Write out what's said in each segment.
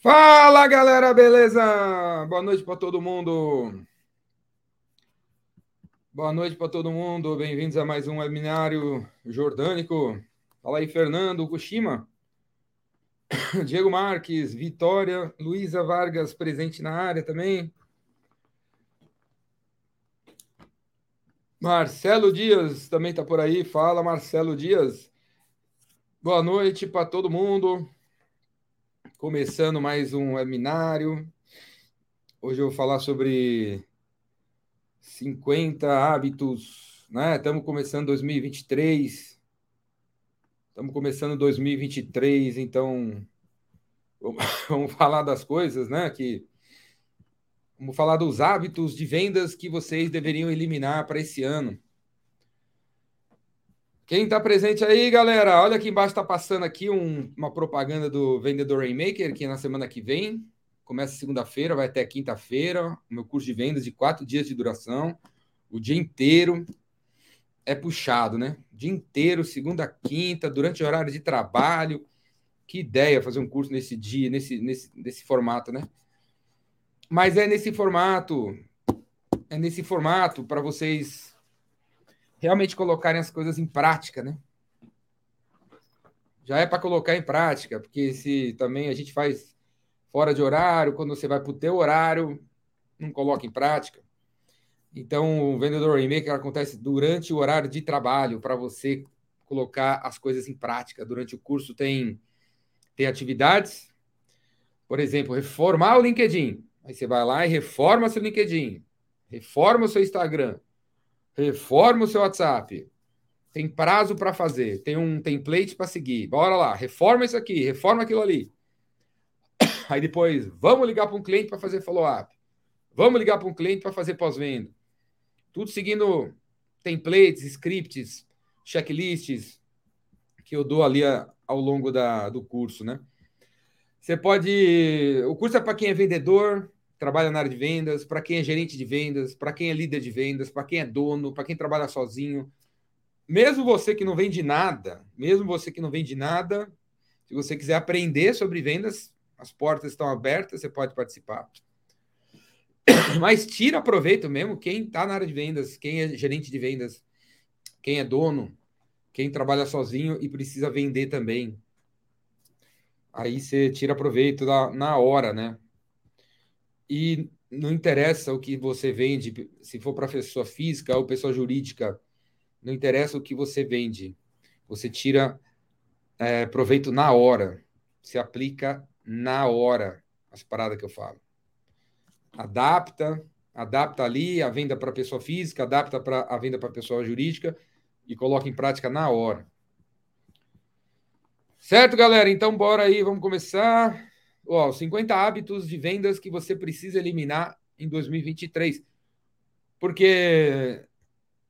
Fala galera, beleza? Boa noite para todo mundo. Boa noite para todo mundo. Bem-vindos a mais um webinário jordânico. Fala aí, Fernando Kushima. Diego Marques, Vitória, Luísa Vargas presente na área também. Marcelo Dias também está por aí. Fala, Marcelo Dias. Boa noite para todo mundo. Começando mais um webinário. Hoje eu vou falar sobre 50 hábitos, né? Estamos começando 2023. Estamos começando 2023, então vamos falar das coisas, né? Que vamos falar dos hábitos de vendas que vocês deveriam eliminar para esse ano. Quem está presente aí, galera? Olha aqui embaixo está passando aqui um, uma propaganda do Vendedor Rainmaker, que é na semana que vem. Começa segunda-feira, vai até quinta-feira. O meu curso de vendas de quatro dias de duração. O dia inteiro é puxado, né? Dia inteiro, segunda, quinta, durante horário de trabalho. Que ideia fazer um curso nesse dia, nesse, nesse, nesse formato, né? Mas é nesse formato, é nesse formato para vocês realmente colocarem as coisas em prática, né? Já é para colocar em prática, porque se também a gente faz fora de horário, quando você vai para o teu horário, não coloca em prática. Então, o vendedor e-mail acontece durante o horário de trabalho, para você colocar as coisas em prática. Durante o curso tem, tem atividades, por exemplo, reformar o LinkedIn. Aí você vai lá e reforma seu LinkedIn, reforma o seu Instagram, Reforma o seu WhatsApp. Tem prazo para fazer, tem um template para seguir. Bora lá, reforma isso aqui, reforma aquilo ali. Aí depois, vamos ligar para um cliente para fazer follow-up. Vamos ligar para um cliente para fazer pós-venda. Tudo seguindo templates, scripts, checklists que eu dou ali ao longo da, do curso, né? Você pode. O curso é para quem é vendedor, trabalha na área de vendas, para quem é gerente de vendas, para quem é líder de vendas, para quem é dono, para quem trabalha sozinho. Mesmo você que não vende nada, mesmo você que não vende nada, se você quiser aprender sobre vendas, as portas estão abertas, você pode participar. Mas tira proveito mesmo quem está na área de vendas, quem é gerente de vendas, quem é dono, quem trabalha sozinho e precisa vender também. Aí você tira proveito da, na hora, né? E não interessa o que você vende, se for para pessoa física ou pessoa jurídica, não interessa o que você vende. Você tira é, proveito na hora. Se aplica na hora as paradas que eu falo. Adapta, adapta ali a venda para pessoa física, adapta para a venda para pessoa jurídica e coloca em prática na hora. Certo, galera? Então bora aí, vamos começar. Ó, 50 hábitos de vendas que você precisa eliminar em 2023. Porque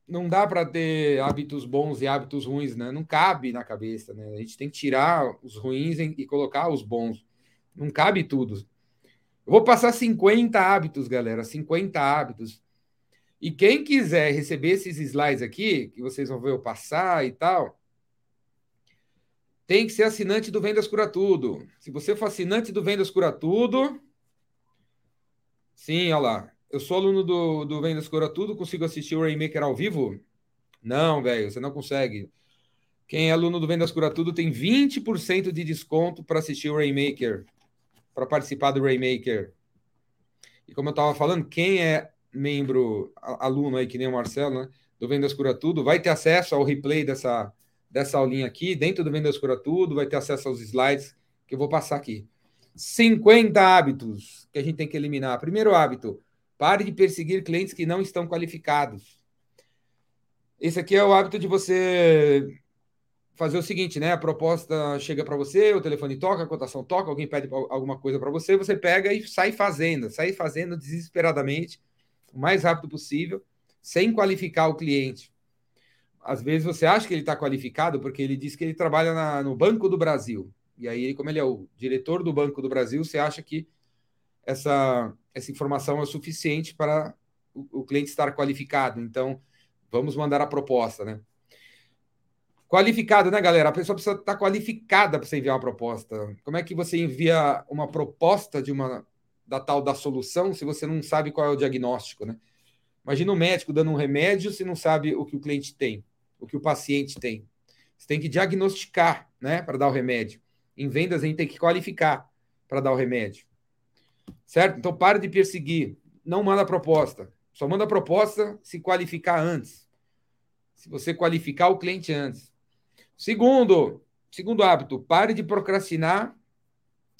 não dá para ter hábitos bons e hábitos ruins, né? Não cabe na cabeça, né? A gente tem que tirar os ruins e colocar os bons. Não cabe tudo. Eu vou passar 50 hábitos, galera, 50 hábitos. E quem quiser receber esses slides aqui, que vocês vão ver eu passar e tal, tem que ser assinante do Vendas Cura Tudo. Se você for assinante do Vendas Cura Tudo, sim, olha lá. Eu sou aluno do, do Vendas Cura Tudo, consigo assistir o Rainmaker ao vivo? Não, velho, você não consegue. Quem é aluno do Vendas Cura Tudo tem 20% de desconto para assistir o Rainmaker, para participar do Rainmaker. E como eu estava falando, quem é membro, aluno aí, que nem o Marcelo, né, do Vendas Cura Tudo, vai ter acesso ao replay dessa, dessa aulinha aqui, dentro do Vendas Cura Tudo, vai ter acesso aos slides que eu vou passar aqui. 50 hábitos que a gente tem que eliminar. Primeiro hábito, pare de perseguir clientes que não estão qualificados. Esse aqui é o hábito de você fazer o seguinte, né? A proposta chega para você, o telefone toca, a cotação toca, alguém pede alguma coisa para você, você pega e sai fazendo, sai fazendo desesperadamente, o mais rápido possível, sem qualificar o cliente às vezes você acha que ele está qualificado porque ele diz que ele trabalha na, no Banco do Brasil. E aí, como ele é o diretor do Banco do Brasil, você acha que essa, essa informação é suficiente para o, o cliente estar qualificado. Então, vamos mandar a proposta, né? Qualificado, né, galera? A pessoa precisa estar qualificada para você enviar uma proposta. Como é que você envia uma proposta de uma da tal da solução se você não sabe qual é o diagnóstico, né? Imagina um médico dando um remédio se não sabe o que o cliente tem, o que o paciente tem. Você tem que diagnosticar, né, para dar o remédio. Em vendas a gente tem que qualificar para dar o remédio. Certo? Então pare de perseguir, não manda proposta. Só manda proposta se qualificar antes. Se você qualificar o cliente antes. Segundo, segundo hábito, pare de procrastinar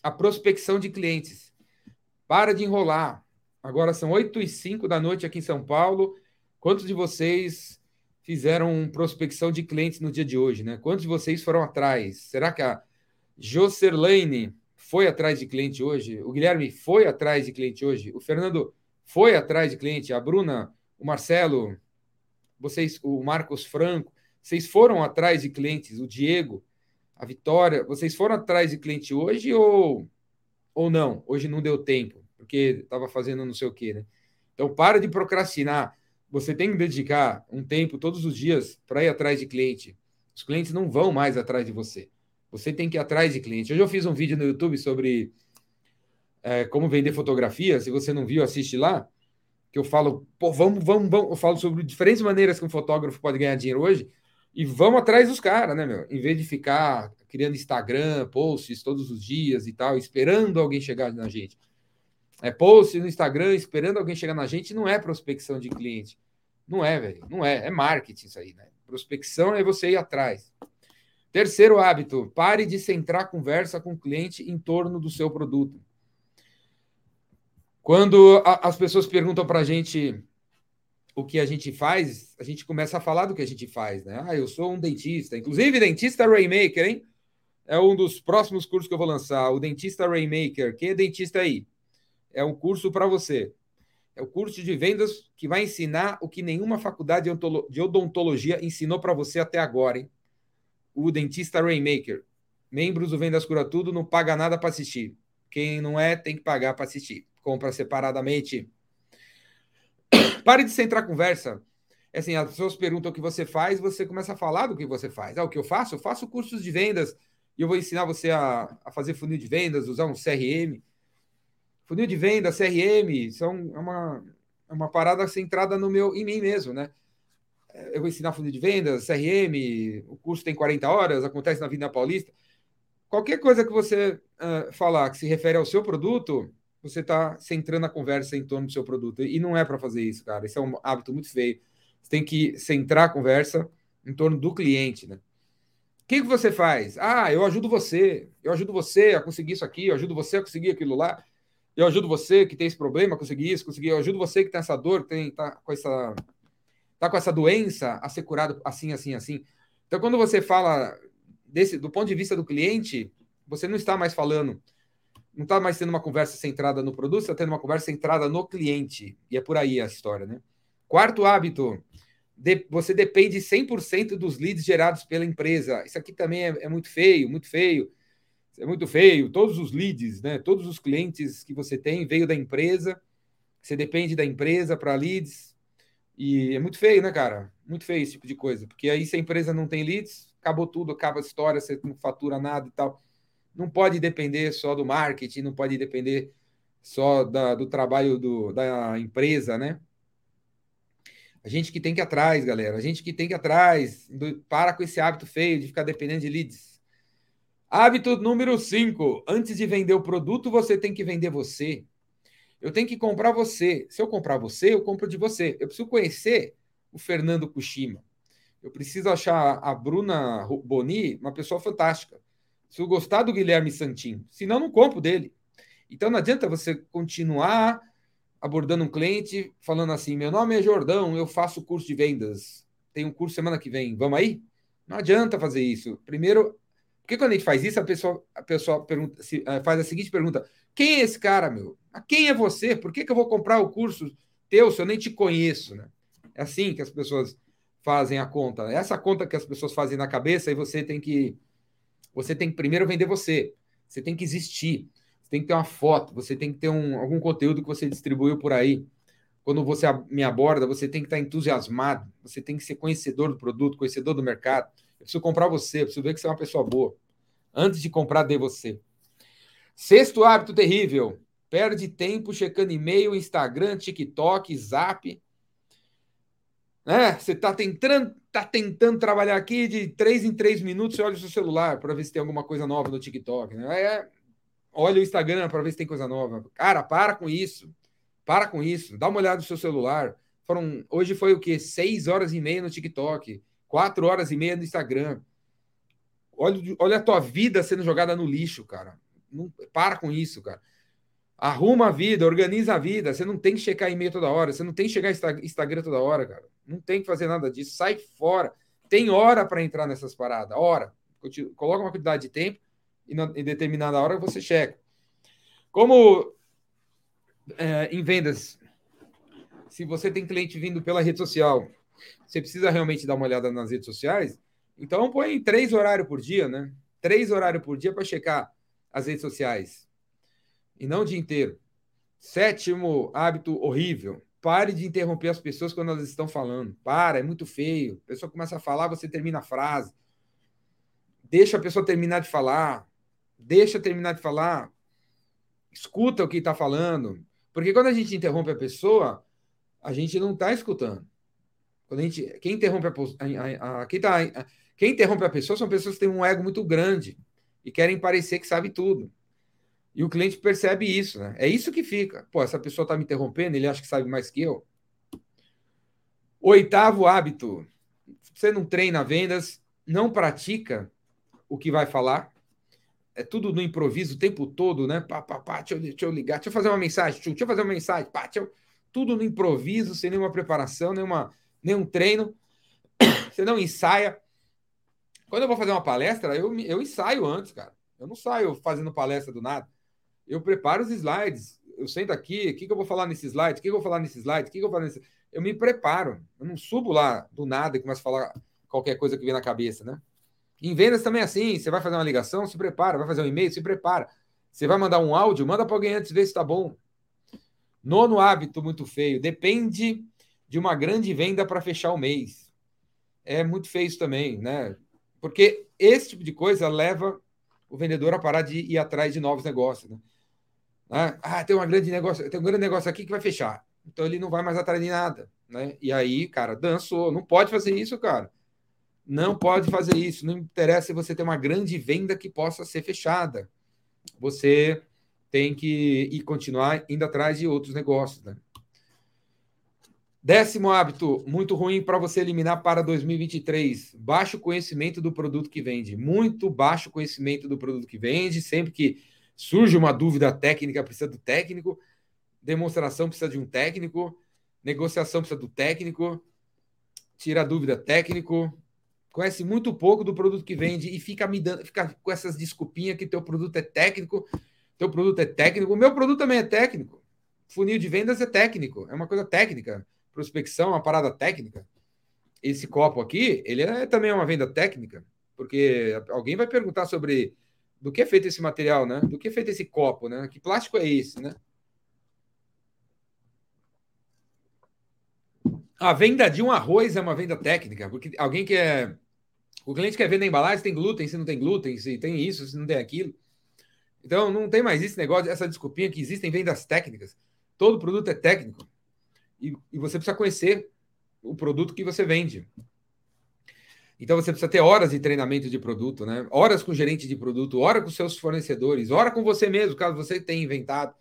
a prospecção de clientes. Para de enrolar. Agora são 8 e 5 da noite aqui em São Paulo. Quantos de vocês fizeram prospecção de clientes no dia de hoje, né? Quantos de vocês foram atrás? Será que a Jocerlane foi atrás de cliente hoje? O Guilherme foi atrás de cliente hoje? O Fernando foi atrás de cliente? A Bruna, o Marcelo, vocês, o Marcos Franco, vocês foram atrás de clientes, o Diego, a Vitória, vocês foram atrás de cliente hoje ou, ou não? Hoje não deu tempo, porque estava fazendo não sei o quê, né? Então, para de procrastinar. Você tem que dedicar um tempo todos os dias para ir atrás de cliente. Os clientes não vão mais atrás de você. Você tem que ir atrás de cliente. Hoje eu fiz um vídeo no YouTube sobre é, como vender fotografia. Se você não viu, assiste lá. Que eu falo, pô, vamos, vamos, vamos. Eu falo sobre diferentes maneiras que um fotógrafo pode ganhar dinheiro hoje. E vamos atrás dos caras, né, meu? Em vez de ficar criando Instagram, posts todos os dias e tal, esperando alguém chegar na gente. É post no Instagram, esperando alguém chegar na gente, não é prospecção de cliente. Não é, velho. Não é. É marketing isso aí, né? Prospecção é você ir atrás. Terceiro hábito, pare de centrar a conversa com o cliente em torno do seu produto. Quando a, as pessoas perguntam para a gente o que a gente faz, a gente começa a falar do que a gente faz, né? Ah, eu sou um dentista. Inclusive, dentista Raymaker, hein? É um dos próximos cursos que eu vou lançar. O dentista Raymaker. Quem é dentista aí? É um curso para você. É o curso de vendas que vai ensinar o que nenhuma faculdade de odontologia ensinou para você até agora, hein? O dentista Raymaker. Membros do Vendas Cura Tudo não paga nada para assistir. Quem não é, tem que pagar para assistir. Compra separadamente. Pare de centrar conversa. É assim, as pessoas perguntam o que você faz, você começa a falar do que você faz. Ah, o que eu faço? Eu faço cursos de vendas e eu vou ensinar você a, a fazer funil de vendas, usar um CRM. Funil de venda, CRM, são é uma, é uma parada centrada no meu, em mim mesmo, né? É, eu vou ensinar funil de vendas, CRM, o curso tem 40 horas, acontece na Vida Paulista. Qualquer coisa que você uh, falar que se refere ao seu produto, você está centrando a conversa em torno do seu produto. E não é para fazer isso, cara. Isso é um hábito muito feio. Você tem que centrar a conversa em torno do cliente, né? O que, que você faz? Ah, eu ajudo você. Eu ajudo você a conseguir isso aqui. Eu ajudo você a conseguir aquilo lá. Eu ajudo você que tem esse problema conseguir isso, conseguir. Eu ajudo você que tem essa dor, tem, tá com essa, tá com essa doença a ser curado assim, assim, assim. Então, quando você fala desse, do ponto de vista do cliente, você não está mais falando não está mais tendo uma conversa centrada no produto, está tendo uma conversa centrada no cliente. E é por aí a história, né? Quarto hábito, de, você depende 100% dos leads gerados pela empresa. Isso aqui também é, é, muito feio, muito feio. É muito feio. Todos os leads, né? Todos os clientes que você tem veio da empresa. Você depende da empresa para leads. E é muito feio, né, cara? Muito feio esse tipo de coisa. Porque aí se a empresa não tem leads, acabou tudo, acaba a história, você não fatura nada e tal não pode depender só do marketing, não pode depender só da, do trabalho do, da empresa, né? A gente que tem que ir atrás, galera. A gente que tem que ir atrás. Do, para com esse hábito feio de ficar dependendo de leads. Hábito número 5. Antes de vender o produto, você tem que vender você. Eu tenho que comprar você. Se eu comprar você, eu compro de você. Eu preciso conhecer o Fernando Kushima. Eu preciso achar a Bruna Boni uma pessoa fantástica se eu gostar do Guilherme Santinho. Senão, não compro dele. Então, não adianta você continuar abordando um cliente falando assim: meu nome é Jordão, eu faço curso de vendas. Tem um curso semana que vem, vamos aí? Não adianta fazer isso. Primeiro, porque quando a gente faz isso, a pessoa, a pessoa pergunta, se, eh, faz a seguinte pergunta: quem é esse cara, meu? A quem é você? Por que, que eu vou comprar o curso teu se eu nem te conheço? Né? É assim que as pessoas fazem a conta. É essa conta que as pessoas fazem na cabeça e você tem que você tem que primeiro vender você. Você tem que existir. Você tem que ter uma foto. Você tem que ter um, algum conteúdo que você distribuiu por aí. Quando você me aborda, você tem que estar entusiasmado. Você tem que ser conhecedor do produto, conhecedor do mercado. Eu preciso comprar você, eu preciso ver que você é uma pessoa boa. Antes de comprar de você. Sexto hábito terrível. Perde tempo checando e-mail, Instagram, TikTok, Zap. Né? Você está tentando, tá tentando trabalhar aqui de três em três minutos, você olha o seu celular para ver se tem alguma coisa nova no TikTok. Né? É, olha o Instagram para ver se tem coisa nova. Cara, para com isso. Para com isso. Dá uma olhada no seu celular. Foram, hoje foi o quê? Seis horas e meia no TikTok, quatro horas e meia no Instagram. Olha, olha a tua vida sendo jogada no lixo, cara. Não, para com isso, cara. Arruma a vida, organiza a vida. Você não tem que checar e-mail toda hora. Você não tem que chegar Instagram toda hora, cara. Não tem que fazer nada disso. Sai fora. Tem hora para entrar nessas paradas. Hora. Coloca uma quantidade de tempo e em determinada hora você checa. Como é, em vendas, se você tem cliente vindo pela rede social, você precisa realmente dar uma olhada nas redes sociais, então põe três horários por dia, né? Três horários por dia para checar as redes sociais. E não o dia inteiro. Sétimo hábito horrível. Pare de interromper as pessoas quando elas estão falando. Para, é muito feio. A pessoa começa a falar, você termina a frase. Deixa a pessoa terminar de falar. Deixa terminar de falar. Escuta o que está falando. Porque quando a gente interrompe a pessoa, a gente não está escutando. Quando a gente, quem interrompe a, a, a, quem, tá, a, quem interrompe a pessoa são pessoas que têm um ego muito grande e querem parecer que sabe tudo. E o cliente percebe isso, né? É isso que fica. Pô, essa pessoa está me interrompendo, ele acha que sabe mais que eu. Oitavo hábito: você não treina vendas, não pratica o que vai falar. É tudo no improviso o tempo todo, né? Pá, pá, pá, deixa eu, deixa eu ligar, deixa eu fazer uma mensagem, deixa eu fazer uma mensagem, pá, eu... tudo no improviso, sem nenhuma preparação, nenhuma, nenhum treino. Você não ensaia. Quando eu vou fazer uma palestra, eu, eu ensaio antes, cara. Eu não saio fazendo palestra do nada eu preparo os slides. Eu sento aqui, o que, que eu vou falar nesse slide? O que, que eu vou falar nesse slide? O que, que eu vou falar nesse... Eu me preparo. Eu não subo lá do nada e começo a falar qualquer coisa que vem na cabeça, né? Em vendas também é assim. Você vai fazer uma ligação, se prepara. Vai fazer um e-mail, se prepara. Você vai mandar um áudio, manda para alguém antes ver se está bom. Nono hábito muito feio. Depende de uma grande venda para fechar o mês. É muito feio isso também, né? Porque esse tipo de coisa leva o vendedor a parar de ir atrás de novos negócios. Né? Né? Ah, tem uma grande negócio, tem um grande negócio aqui que vai fechar. Então ele não vai mais atrás de nada, né? E aí, cara, dançou. Não pode fazer isso, cara. Não pode fazer isso. Não interessa se você tem uma grande venda que possa ser fechada. Você tem que ir continuar indo atrás de outros negócios, né? Décimo hábito muito ruim para você eliminar para 2023: baixo conhecimento do produto que vende. Muito baixo conhecimento do produto que vende. Sempre que Surge uma dúvida técnica, precisa do técnico. Demonstração precisa de um técnico. Negociação precisa do técnico. Tira a dúvida técnico. Conhece muito pouco do produto que vende e fica me dando, fica com essas desculpinhas que teu produto é técnico, teu produto é técnico. O meu produto também é técnico. Funil de vendas é técnico, é uma coisa técnica. Prospecção é uma parada técnica. Esse copo aqui, ele é também uma venda técnica, porque alguém vai perguntar sobre do que é feito esse material, né? Do que é feito esse copo, né? Que plástico é esse, né? A venda de um arroz é uma venda técnica, porque alguém quer. O cliente quer na embalagem se tem glúten, se não tem glúten, se tem isso, se não tem aquilo. Então, não tem mais esse negócio, essa desculpinha que existem vendas técnicas. Todo produto é técnico. E, e você precisa conhecer o produto que você vende. Então você precisa ter horas de treinamento de produto, né? Horas com gerente de produto, hora com seus fornecedores, hora com você mesmo, caso você tenha inventado.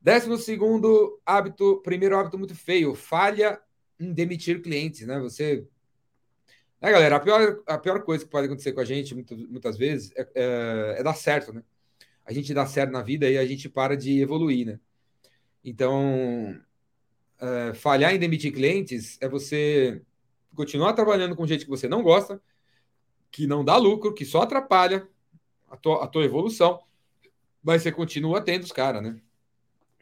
Décimo segundo hábito, primeiro hábito muito feio, falha em demitir clientes, né? Você. Né, galera, a pior, a pior coisa que pode acontecer com a gente, muitas, muitas vezes, é, é, é dar certo, né? A gente dá certo na vida e a gente para de evoluir, né? Então, é, falhar em demitir clientes é você continuar trabalhando com gente que você não gosta, que não dá lucro, que só atrapalha a tua, a tua evolução, mas você continua tendo os caras, né?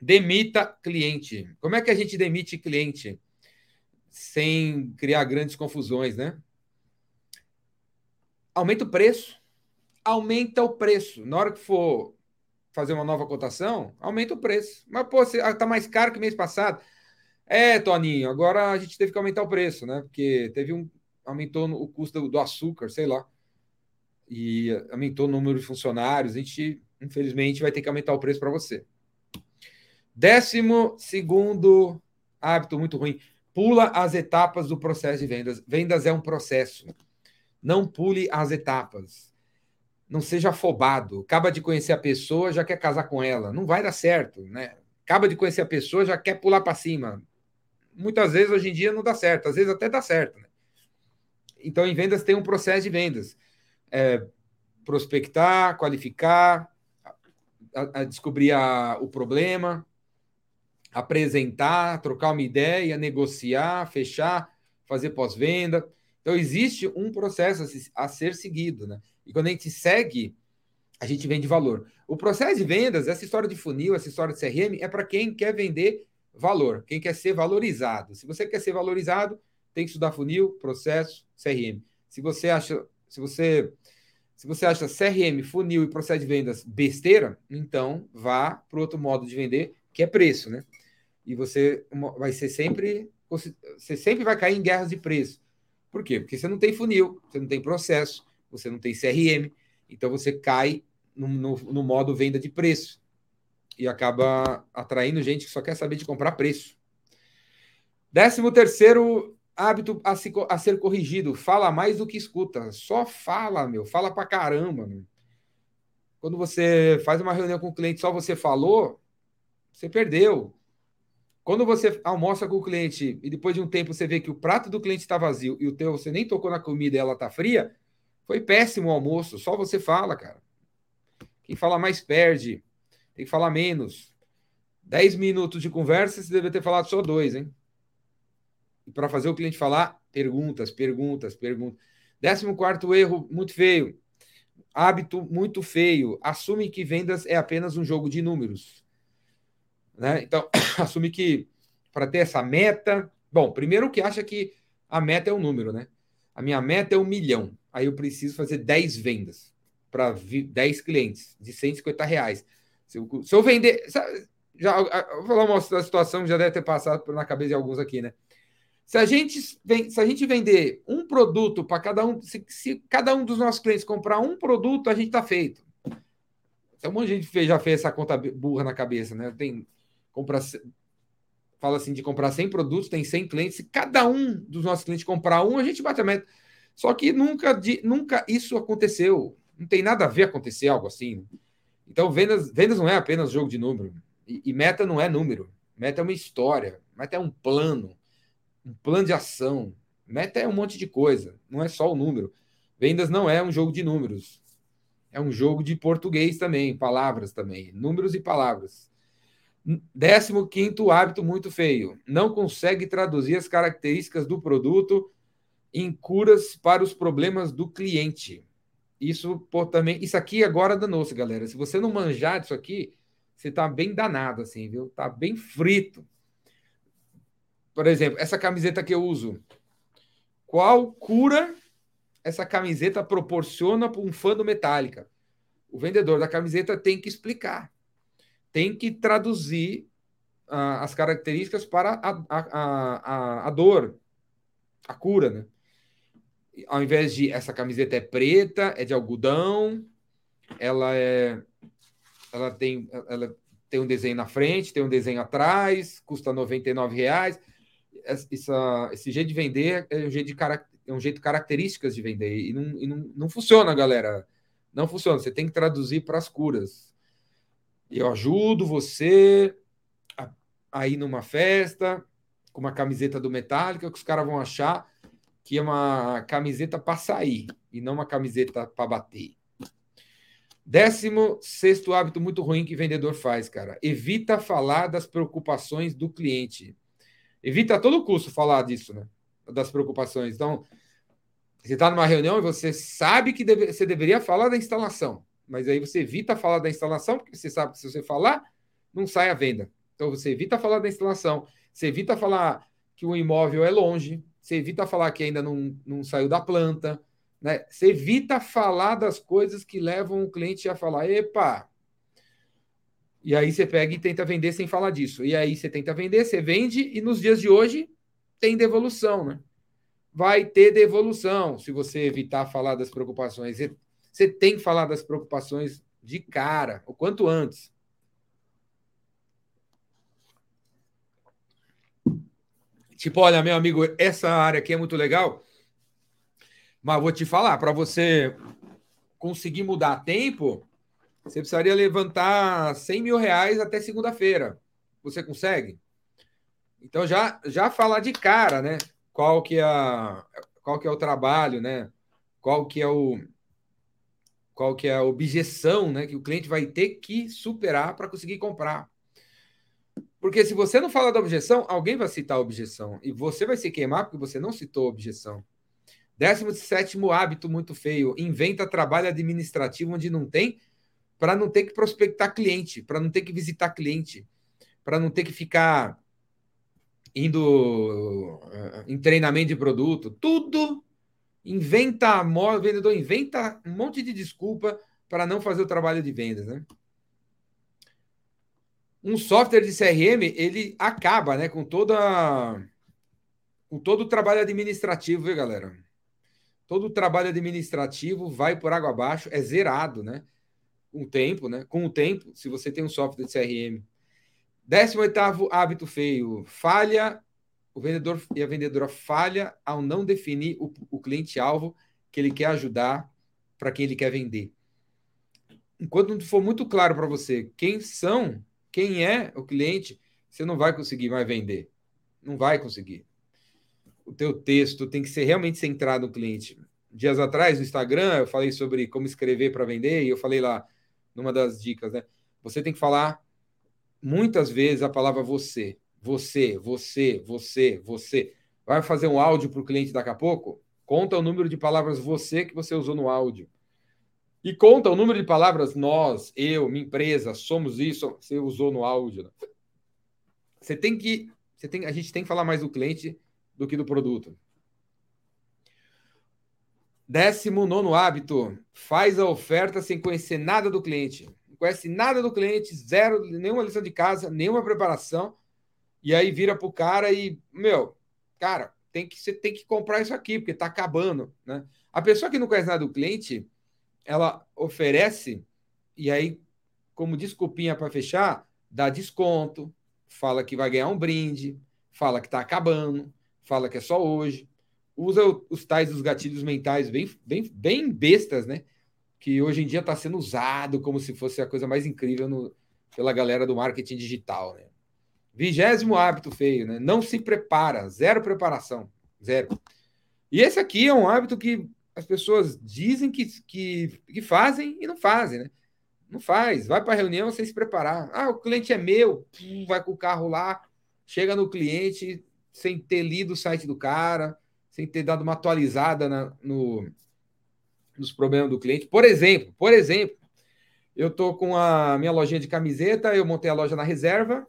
Demita cliente. Como é que a gente demite cliente sem criar grandes confusões, né? Aumenta o preço. Aumenta o preço. Na hora que for fazer uma nova cotação, aumenta o preço. Mas, pô, você, tá mais caro que mês passado. É, Toninho, agora a gente teve que aumentar o preço, né? Porque teve um. aumentou o custo do, açúcar, sei lá. E aumentou o número de funcionários. A gente, infelizmente, vai ter que aumentar o preço para você. Décimo segundo hábito muito ruim. Pula as etapas do processo de vendas. Vendas é um processo. Não pule as etapas. Não seja afobado. Acaba de conhecer a pessoa, já quer casar com ela. Não vai dar certo, né? Acaba de conhecer a pessoa, já quer pular para cima. Muitas vezes hoje em dia não dá certo, às vezes até dá certo. Né? Então, em vendas tem um processo de vendas. É, prospectar, qualificar, a, a descobrir a, o problema, apresentar, trocar uma ideia, negociar, fechar, fazer pós-venda. Então, existe um processo a, a, ser seguido, né? E quando a gente segue, a gente vende valor. O processo de vendas, essa história de funil, essa história de CRM, é para quem quer vender valor, quem quer ser valorizado. Se você quer ser valorizado, tem que estudar funil, processo, CRM. Se você acha, se você se você acha CRM, funil e processo de vendas besteira, então vá para outro modo de vender, que é preço, né? e você vai ser sempre você sempre vai cair em guerras de preço. Por quê? Porque você não tem funil, você não tem processo, você não tem CRM, então você cai no, no, no modo venda de preço e acaba atraindo gente que só quer saber de comprar preço. Décimo terceiro hábito a, se, a ser corrigido: fala mais do que escuta. Só fala, meu, fala pra caramba. Meu. Quando você faz uma reunião com o cliente, só você falou, você perdeu. Quando você almoça com o cliente e depois de um tempo você vê que o prato do cliente está vazio e o teu você nem tocou na comida e ela está fria, foi péssimo o almoço. Só você fala, cara. Quem fala mais perde. Tem que falar menos. Dez minutos de conversa, você deve ter falado só dois, hein? E para fazer o cliente falar, perguntas, perguntas, perguntas. Décimo quarto erro, muito feio. Hábito muito feio. Assume que vendas é apenas um jogo de números. Né? Então, assume que para ter essa meta. Bom, primeiro que acha que a meta é um número, né? A minha meta é um milhão. Aí eu preciso fazer 10 vendas para 10 clientes de 150 reais. Se eu, se eu vender. Já, vou falar uma situação que já deve ter passado na cabeça de alguns aqui, né? Se a gente, se a gente vender um produto para cada um, se, se, cada um dos nossos clientes comprar um produto, a gente está feito. Então, um monte de gente fez, já fez essa conta burra na cabeça, né? Tem compra, fala assim de comprar 100 produtos, tem 100 clientes, se cada um dos nossos clientes comprar um, a gente bate a meta. Só que nunca, nunca isso aconteceu. Não tem nada a ver acontecer algo assim. Então, vendas, vendas não é apenas jogo de número. E, e meta não é número. Meta é uma história. Meta é um plano. Um plano de ação. Meta é um monte de coisa. Não é só o número. Vendas não é um jogo de números. É um jogo de português também, palavras também. Números e palavras. Décimo quinto hábito muito feio. Não consegue traduzir as características do produto em curas para os problemas do cliente. Isso por também. Isso aqui agora danou-se, galera. Se você não manjar disso aqui, você tá bem danado, assim, viu? Tá bem frito. Por exemplo, essa camiseta que eu uso. Qual cura essa camiseta proporciona para um fã do Metallica? O vendedor da camiseta tem que explicar tem que traduzir uh, as características para a, a, a, a, dor, a cura, né? Ao invés de essa camiseta é preta, é de algodão, ela é, ela tem, ela tem um desenho na frente, tem um desenho atrás, custa 99 reais. Essa, esse jeito de vender é um jeito, de, é um jeito características de vender e, não, e não, não funciona, galera. Não funciona. Você tem que traduzir para as curas. Eu ajudo você a, a ir numa festa com uma camiseta do Metallica que os caras vão achar que é uma camiseta para sair e não uma camiseta para bater. Décimo sexto hábito muito ruim que vendedor faz, cara. Evita falar das preocupações do cliente. Evita a todo custo falar disso, né? Das preocupações. Então, você está numa reunião e você sabe que deve, você deveria falar da instalação mas aí você evita falar da instalação, porque você sabe que se você falar, não sai a venda. Então você evita falar da instalação, você evita falar que o imóvel é longe, você evita falar que ainda não, não saiu da planta, né? Você evita falar das coisas que levam o cliente a falar, epa. E aí você pega e tenta vender sem falar disso. E aí você tenta vender, você vende, e nos dias de hoje tem devolução, né? vai ter devolução se você evitar falar das preocupações. Você tem que falar das preocupações de cara, o quanto antes. Tipo, olha, meu amigo, essa área aqui é muito legal, mas vou te falar, para você conseguir mudar tempo, você precisaria levantar 100 mil reais até segunda-feira. Você consegue? Então já já falar de cara, né? Qual que é qual que é o trabalho, né? Qual que é o qual que é a objeção, né? Que o cliente vai ter que superar para conseguir comprar. Porque se você não fala da objeção, alguém vai citar a objeção. E você vai se queimar porque você não citou a objeção. Décimo sétimo hábito muito feio. Inventa trabalho administrativo onde não tem, para não ter que prospectar cliente, para não ter que visitar cliente, para não ter que ficar indo eh, em treinamento de produto. Tudo inventa, vendedor inventa um monte de desculpa para não fazer o trabalho de vendas, né? Um software de CRM ele acaba, né, com toda com todo o trabalho administrativo, viu, galera? Todo o trabalho administrativo vai por água abaixo, é zerado, né? Com o tempo, né? Com o tempo, se você tem um software de CRM. 18 hábito feio, falha o vendedor e a vendedora falha ao não definir o, o cliente-alvo que ele quer ajudar para quem ele quer vender. Enquanto não for muito claro para você quem são quem é o cliente, você não vai conseguir mais vender. Não vai conseguir. O teu texto tem que ser realmente centrado no cliente. Dias atrás, no Instagram, eu falei sobre como escrever para vender, e eu falei lá, numa das dicas, né? Você tem que falar muitas vezes a palavra você. Você, você, você, você. Vai fazer um áudio para o cliente daqui a pouco? Conta o número de palavras você que você usou no áudio. E conta o número de palavras nós, eu, minha empresa, somos isso, você usou no áudio. Né? Você tem que. Você tem, a gente tem que falar mais do cliente do que do produto. Décimo nono hábito: faz a oferta sem conhecer nada do cliente. Não conhece nada do cliente, zero, nenhuma lição de casa, nenhuma preparação. E aí vira pro cara e, meu, cara, tem que, você tem que comprar isso aqui, porque tá acabando. Né? A pessoa que não conhece nada do cliente, ela oferece, e aí, como desculpinha para fechar, dá desconto, fala que vai ganhar um brinde, fala que está acabando, fala que é só hoje. Usa os tais dos gatilhos mentais bem, bem, bem bestas, né? Que hoje em dia está sendo usado como se fosse a coisa mais incrível no, pela galera do marketing digital, né? Vigésimo hábito feio, né? Não se prepara, zero preparação, zero. E esse aqui é um hábito que as pessoas dizem que, que, que fazem e não fazem, né? Não faz. Vai para a reunião sem se preparar. Ah, o cliente é meu. Vai com o carro lá, chega no cliente sem ter lido o site do cara, sem ter dado uma atualizada na, no, nos problemas do cliente. Por exemplo, por exemplo, eu tô com a minha lojinha de camiseta, eu montei a loja na reserva.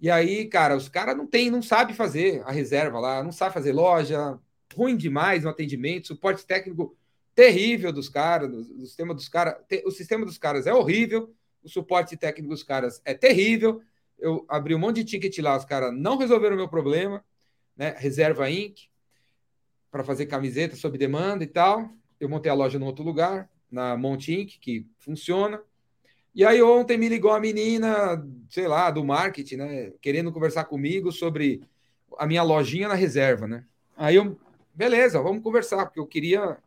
E aí, cara, os caras não tem, não sabe fazer a reserva lá, não sabe fazer loja, ruim demais no atendimento, suporte técnico terrível dos caras, o sistema dos caras, o sistema dos caras é horrível, o suporte técnico dos caras é terrível. Eu abri um monte de ticket lá, os caras não resolveram o meu problema, né? Reserva Inc. para fazer camiseta sob demanda e tal. Eu montei a loja em outro lugar, na Monte Inc, que funciona. E aí ontem me ligou a menina, sei lá, do marketing, né, querendo conversar comigo sobre a minha lojinha na reserva, né? Aí eu beleza, vamos conversar, porque eu queria,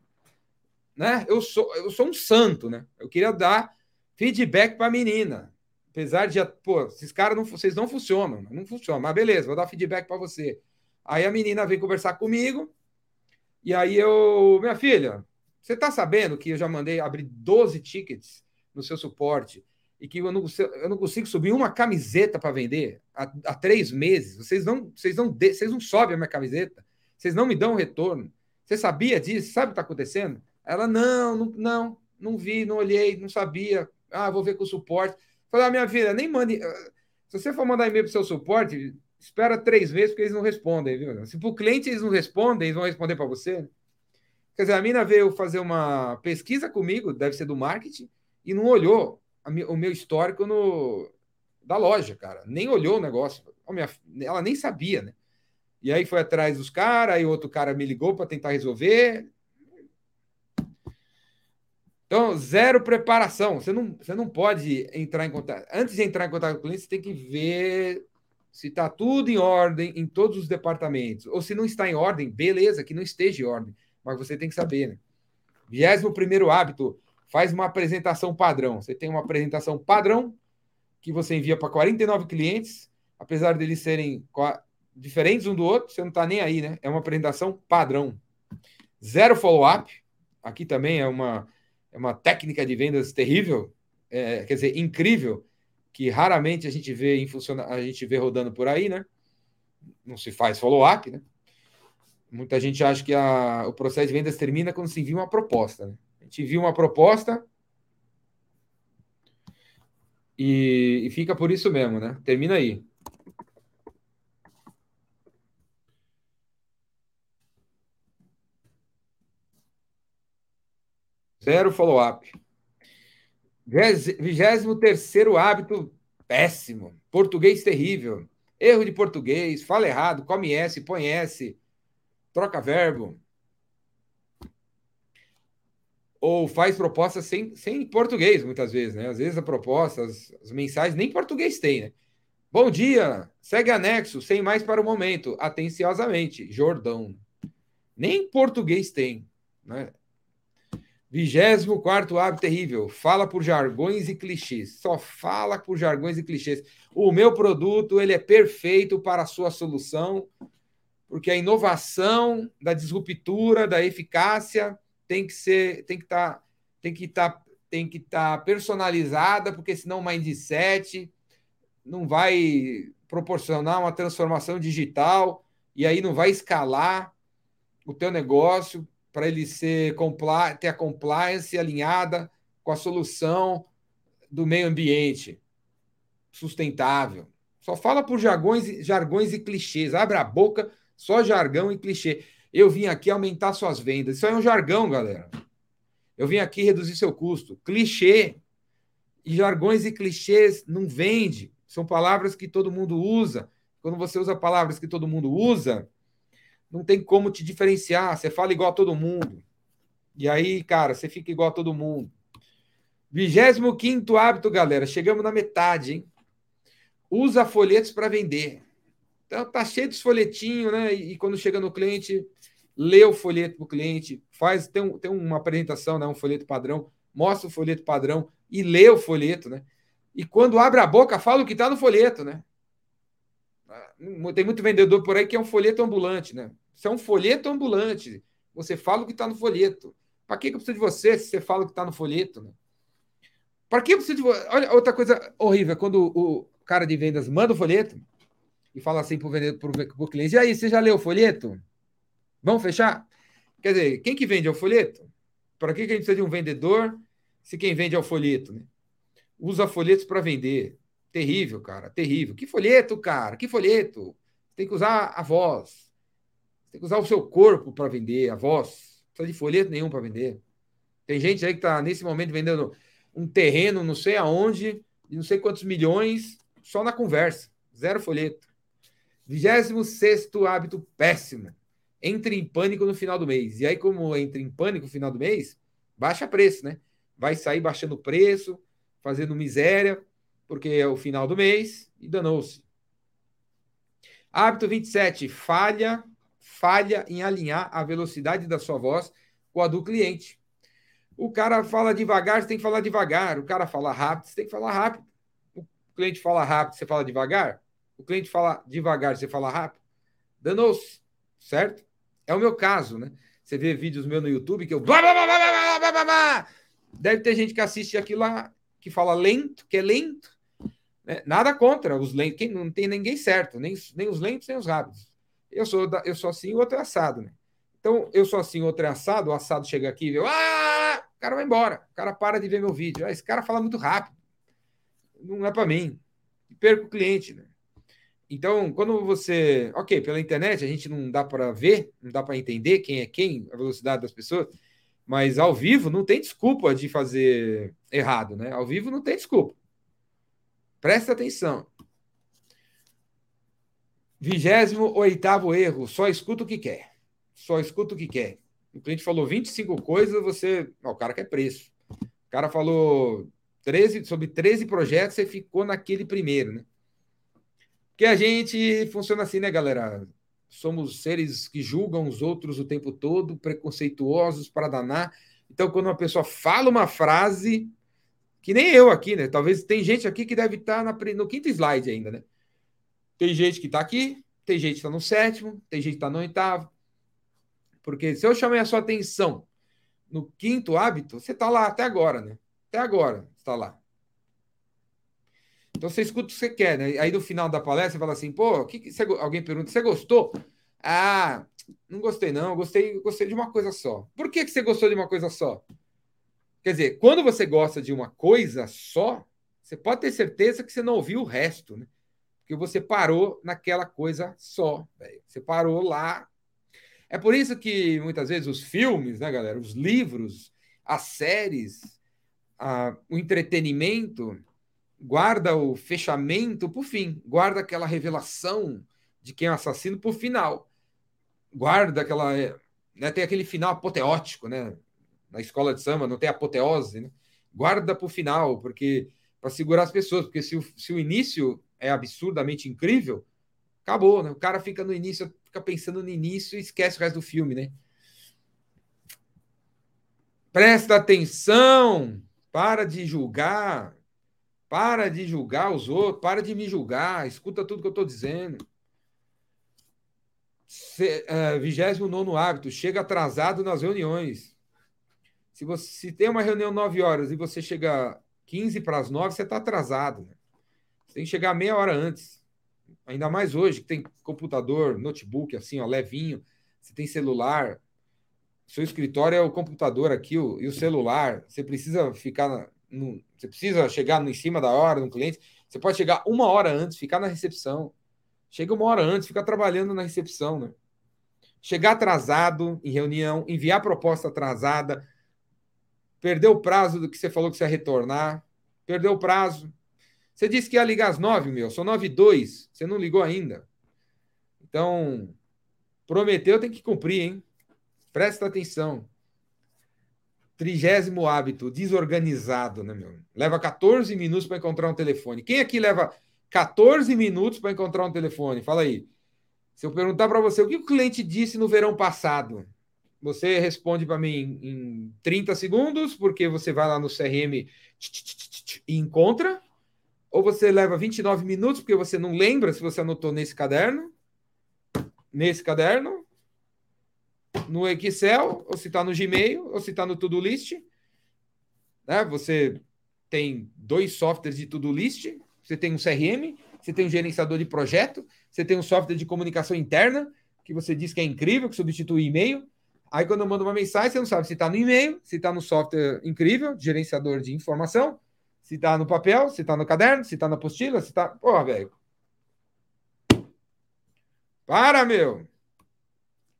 né? Eu sou, eu sou um santo, né? Eu queria dar feedback para a menina. Apesar de, pô, esses caras não, vocês não funcionam, não funcionam, mas beleza, vou dar feedback para você. Aí a menina veio conversar comigo, e aí eu, minha filha, você tá sabendo que eu já mandei abrir 12 tickets no seu suporte e que eu não, eu não consigo subir uma camiseta para vender há, há, três meses? Vocês não, vocês não, vocês não sobem a minha camiseta? Vocês não me dão retorno. Você sabia disso? Sabe o que está acontecendo? Ela, não, não, não, não vi, não olhei, não sabia. Ah, vou ver com o suporte. Falei, ah, minha filha, nem mande. Ah, se você for mandar e-mail para o seu suporte, espera três meses, porque eles não respondem, viu? Se para o cliente eles não respondem, eles vão responder para você. Quer dizer, a mina veio fazer uma pesquisa comigo, deve ser do marketing, e não olhou o meu histórico no, da loja, cara. Nem olhou o negócio. Ela nem sabia, né? E aí foi atrás dos caras, aí outro cara me ligou para tentar resolver. Então, zero preparação. Você não, você não pode entrar em contato. Antes de entrar em contato com o cliente, você tem que ver se está tudo em ordem em todos os departamentos. Ou se não está em ordem, beleza, que não esteja em ordem. Mas você tem que saber, né? Vigésimo primeiro hábito, faz uma apresentação padrão. Você tem uma apresentação padrão que você envia para 49 clientes, apesar deles serem diferentes um do outro, você não está nem aí, né? É uma apresentação padrão. Zero follow-up. Aqui também é uma, é uma técnica de vendas terrível, é, quer dizer, incrível, que raramente a gente vê em funciona, a gente vê rodando por aí, né? Não se faz follow-up, né? Muita gente acha que a, o processo de vendas termina quando se envia uma proposta. Né? A gente envia uma proposta e, e fica por isso mesmo, né? Termina aí. Zero follow-up. Vigésimo terceiro hábito péssimo. Português terrível. Erro de português. Fala errado. Come S, põe S. Troca verbo. Ou faz propostas sem, sem português, muitas vezes, né? Às vezes a proposta, as, as mensagens, nem português tem, né? Bom dia, segue anexo, sem mais para o momento, atenciosamente, Jordão. Nem português tem, né? 24 hábito terrível. Fala por jargões e clichês. Só fala por jargões e clichês. O meu produto ele é perfeito para a sua solução, porque a inovação da disruptura, da eficácia tem que ser, tem que estar, tá, tem que estar, tá, tem que estar tá personalizada, porque senão o mindset não vai proporcionar uma transformação digital e aí não vai escalar o teu negócio para ele ser ter a compliance alinhada com a solução do meio ambiente sustentável. Só fala por jargões, jargões e clichês. Abre a boca, só jargão e clichê. Eu vim aqui aumentar suas vendas. Isso é um jargão, galera. Eu vim aqui reduzir seu custo. Clichê. E jargões e clichês não vende. São palavras que todo mundo usa. Quando você usa palavras que todo mundo usa, não tem como te diferenciar. Você fala igual a todo mundo. E aí, cara, você fica igual a todo mundo. 25 hábito, galera. Chegamos na metade, hein? Usa folhetos para vender. Então, tá cheio de folhetinho, né? E, quando chega no cliente, lê o folheto para o cliente, faz, tem, um, tem uma apresentação, né? Um folheto padrão, mostra o folheto padrão e lê o folheto, né? E quando abre a boca, fala o que está no folheto, né? Tem muito vendedor por aí que é um folheto ambulante, né? Você é um folheto ambulante. Você fala o que está no folheto. Para que, eu preciso de você se você fala o que está no folheto? Né? Para que eu preciso de você? Olha, outra coisa horrível, é quando o cara de vendas manda o folheto e fala assim para o cliente, e aí, você já leu o folheto? Vamos fechar? Quer dizer, quem que vende é o folheto? Para que, que a gente precisa de um vendedor se quem vende é o folheto? Né? Usa folhetos para vender. Terrível, cara, terrível. Que folheto, cara? Que folheto? Tem que usar a voz. Tem que usar o seu corpo para vender, a voz. Não precisa de folheto nenhum para vender. Tem gente aí que está nesse momento vendendo um terreno, não sei aonde, de não sei quantos milhões, só na conversa. Zero folheto. 26 hábito péssimo. Entre em pânico no final do mês. E aí, como entra em pânico no final do mês, baixa preço, né? Vai sair baixando preço, fazendo miséria, porque é o final do mês e danou-se. Hábito 27. Falha, falha em alinhar a velocidade da sua voz com a do cliente. O cara fala devagar, você tem que falar devagar. O cara fala rápido, você tem que falar rápido. O cliente fala rápido, você fala devagar. O cliente fala devagar, você fala rápido. Danou-se, certo? É o meu caso, né? Você vê vídeos meus no YouTube que eu. Deve ter gente que assiste aquilo lá, que fala lento, que é lento, né? Nada contra os lentos, quem não tem ninguém certo, nem, nem os lentos nem os rápidos. Eu sou, da, eu sou assim, o outro é assado, né? Então, eu sou assim, o outro é assado, o assado chega aqui e vê, ah! o cara vai embora, o cara para de ver meu vídeo. Ah, esse cara fala muito rápido, não é para mim. Perco o cliente, né? Então, quando você. Ok, pela internet a gente não dá para ver, não dá para entender quem é quem, a velocidade das pessoas, mas ao vivo não tem desculpa de fazer errado, né? Ao vivo não tem desculpa. Presta atenção. Vigésimo oitavo erro, só escuta o que quer. Só escuta o que quer. O cliente falou 25 coisas, você. Ó, o cara quer preço. O cara falou 13, sobre 13 projetos, você ficou naquele primeiro, né? Porque a gente funciona assim, né, galera? Somos seres que julgam os outros o tempo todo, preconceituosos para danar. Então, quando uma pessoa fala uma frase, que nem eu aqui, né? Talvez tem gente aqui que deve estar na, no quinto slide ainda, né? Tem gente que está aqui, tem gente que está no sétimo, tem gente que está no oitavo. Porque se eu chamei a sua atenção no quinto hábito, você está lá até agora, né? Até agora está lá. Então você escuta o que você quer, né? Aí no final da palestra você fala assim, pô, que que você... alguém pergunta, você gostou? Ah, não gostei não, gostei, gostei de uma coisa só. Por que, que você gostou de uma coisa só? Quer dizer, quando você gosta de uma coisa só, você pode ter certeza que você não ouviu o resto, né? Porque você parou naquela coisa só, véio. Você parou lá. É por isso que muitas vezes os filmes, né, galera, os livros, as séries, a, o entretenimento guarda o fechamento por fim, guarda aquela revelação de quem é o assassino por final. Guarda aquela. Né, tem aquele final apoteótico, né? Na escola de samba não tem apoteose, né? Guarda para o final, porque para segurar as pessoas, porque se o, se o início é absurdamente incrível, acabou, né? O cara fica no início, fica pensando no início e esquece o resto do filme, né? Presta atenção, para de julgar, para de julgar os outros, para de me julgar, escuta tudo que eu estou dizendo. Se, uh, 29 hábito, chega atrasado nas reuniões. Se você se tem uma reunião 9 horas e você chega 15 para as 9, você está atrasado. Né? Tem que chegar meia hora antes. Ainda mais hoje, que tem computador, notebook, assim, ó, levinho. Você tem celular. Seu escritório é o computador aqui o, e o celular. Você precisa ficar no, você precisa chegar no, em cima da hora no cliente. Você pode chegar uma hora antes, ficar na recepção. Chega uma hora antes, fica trabalhando na recepção, né? Chegar atrasado em reunião, enviar proposta atrasada, perder o prazo do que você falou que você ia retornar, perdeu o prazo. Você disse que ia ligar às nove, meu, são nove e dois, você não ligou ainda. Então, prometeu, tem que cumprir, hein? Presta atenção. Trigésimo hábito, desorganizado, né, meu? Leva 14 minutos para encontrar um telefone. Quem aqui leva 14 minutos para encontrar um telefone? Fala aí. Se eu perguntar para você o que o cliente disse no verão passado, você responde para mim em 30 segundos, porque você vai lá no CRM e encontra. Ou você leva 29 minutos, porque você não lembra se você anotou nesse caderno. Nesse caderno no Excel, ou se está no Gmail, ou se está no To-Do List. Né? Você tem dois softwares de To-Do List, você tem um CRM, você tem um gerenciador de projeto, você tem um software de comunicação interna, que você diz que é incrível, que substitui e-mail. Aí, quando eu mando uma mensagem, você não sabe se está no e-mail, se está no software incrível, gerenciador de informação, se está no papel, se está no caderno, se está na apostila, se está. Porra, velho. Para, meu!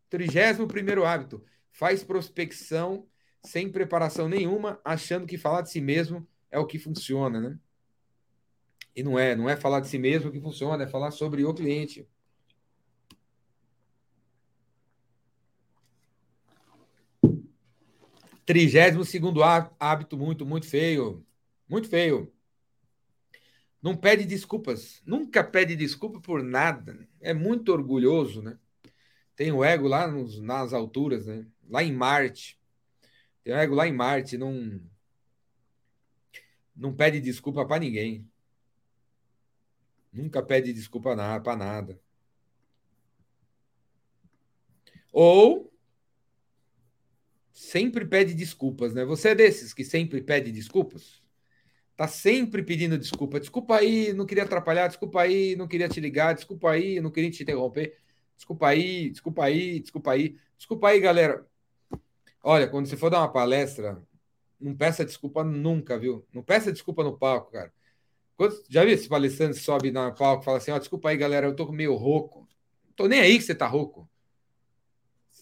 Trigésimo primeiro hábito. Faz prospecção sem preparação nenhuma, achando que falar de si mesmo é o que funciona, né? E não é, não é falar de si mesmo que funciona, é falar sobre o cliente. Trigésimo segundo hábito, muito, muito feio. Muito feio. Não pede desculpas. Nunca pede desculpa por nada. É muito orgulhoso, né? tem o ego lá nos, nas alturas, né? Lá em Marte. Tem o ego lá em Marte, não não pede desculpa para ninguém. Nunca pede desculpa para nada. Ou sempre pede desculpas, né? Você é desses que sempre pede desculpas? Tá sempre pedindo desculpa. Desculpa aí, não queria atrapalhar, desculpa aí, não queria te ligar, desculpa aí, não queria te interromper. Desculpa aí, desculpa aí, desculpa aí. Desculpa aí, galera. Olha, quando você for dar uma palestra, não peça desculpa nunca, viu? Não peça desculpa no palco, cara. Quando, já viu esse palestrante sobe no palco e fala assim: ó, oh, desculpa aí, galera, eu tô meio rouco. Não tô nem aí que você tá rouco.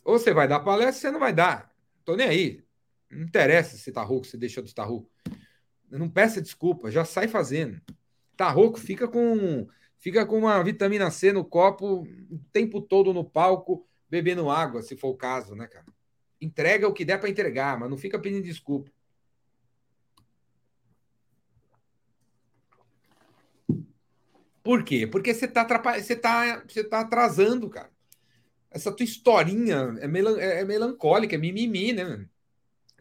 Ou você vai dar palestra, você não vai dar. Não tô nem aí. Não interessa se tá rouco, se deixou de estar rouco. Não peça desculpa, já sai fazendo. Tá rouco, fica com Fica com uma vitamina C no copo o tempo todo no palco, bebendo água, se for o caso, né, cara? Entrega o que der para entregar, mas não fica pedindo desculpa. Por quê? Porque você está você tá, você tá atrasando, cara. Essa tua historinha é, melan é, é melancólica, é mimimi, né?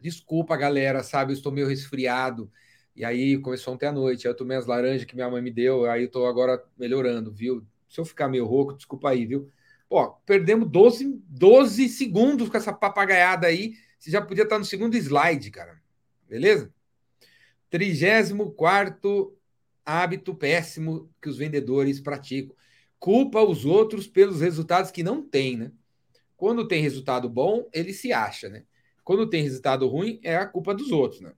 Desculpa, galera, sabe? Eu estou meio resfriado. E aí começou ontem à noite. Aí eu tomei as laranjas que minha mãe me deu. Aí eu tô agora melhorando, viu? Se eu ficar meio rouco, desculpa aí, viu? Ó, perdemos 12, 12 segundos com essa papagaiada aí. Você já podia estar no segundo slide, cara. Beleza? 34 hábito péssimo que os vendedores praticam. Culpa os outros pelos resultados que não tem, né? Quando tem resultado bom, ele se acha, né? Quando tem resultado ruim, é a culpa dos outros, né?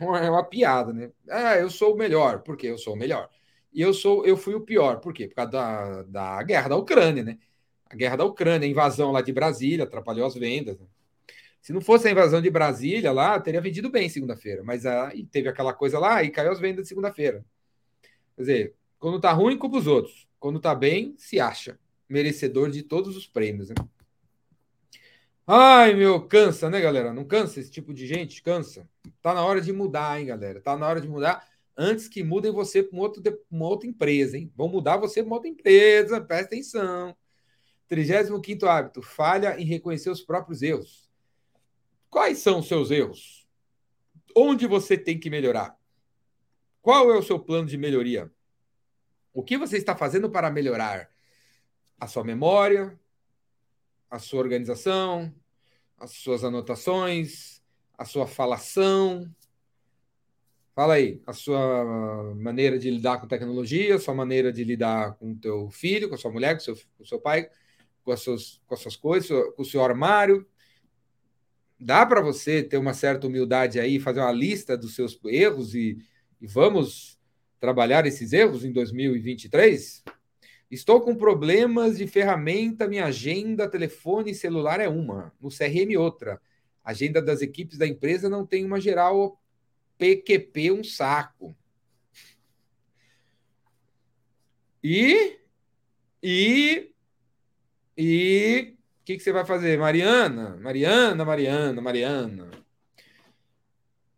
É uma piada, né? Ah, eu sou o melhor, porque eu sou o melhor. E eu sou, eu fui o pior, por quê? Por causa da, da guerra da Ucrânia, né? A guerra da Ucrânia, a invasão lá de Brasília, atrapalhou as vendas. Né? Se não fosse a invasão de Brasília lá, teria vendido bem segunda-feira. Mas aí teve aquela coisa lá e caiu as vendas de segunda-feira. Quer dizer, quando tá ruim, culpa os outros. Quando tá bem, se acha merecedor de todos os prêmios. Né? Ai, meu, cansa, né, galera? Não cansa esse tipo de gente? Cansa. Tá na hora de mudar, hein, galera? Tá na hora de mudar antes que mudem você para uma outra empresa, hein? Vão mudar você para uma outra empresa, presta atenção. 35 hábito: falha em reconhecer os próprios erros. Quais são os seus erros? Onde você tem que melhorar? Qual é o seu plano de melhoria? O que você está fazendo para melhorar a sua memória, a sua organização, as suas anotações, a sua falação. Fala aí, a sua maneira de lidar com tecnologia, a sua maneira de lidar com o teu filho, com a sua mulher, com seu, com o seu pai, com as, suas, com as suas coisas, com o seu armário. Dá para você ter uma certa humildade aí, fazer uma lista dos seus erros e, e vamos trabalhar esses erros em 2023? Estou com problemas de ferramenta, minha agenda, telefone celular é uma, no CRM outra. agenda das equipes da empresa não tem uma geral PQP um saco. E e e o que, que você vai fazer, Mariana? Mariana, Mariana, Mariana.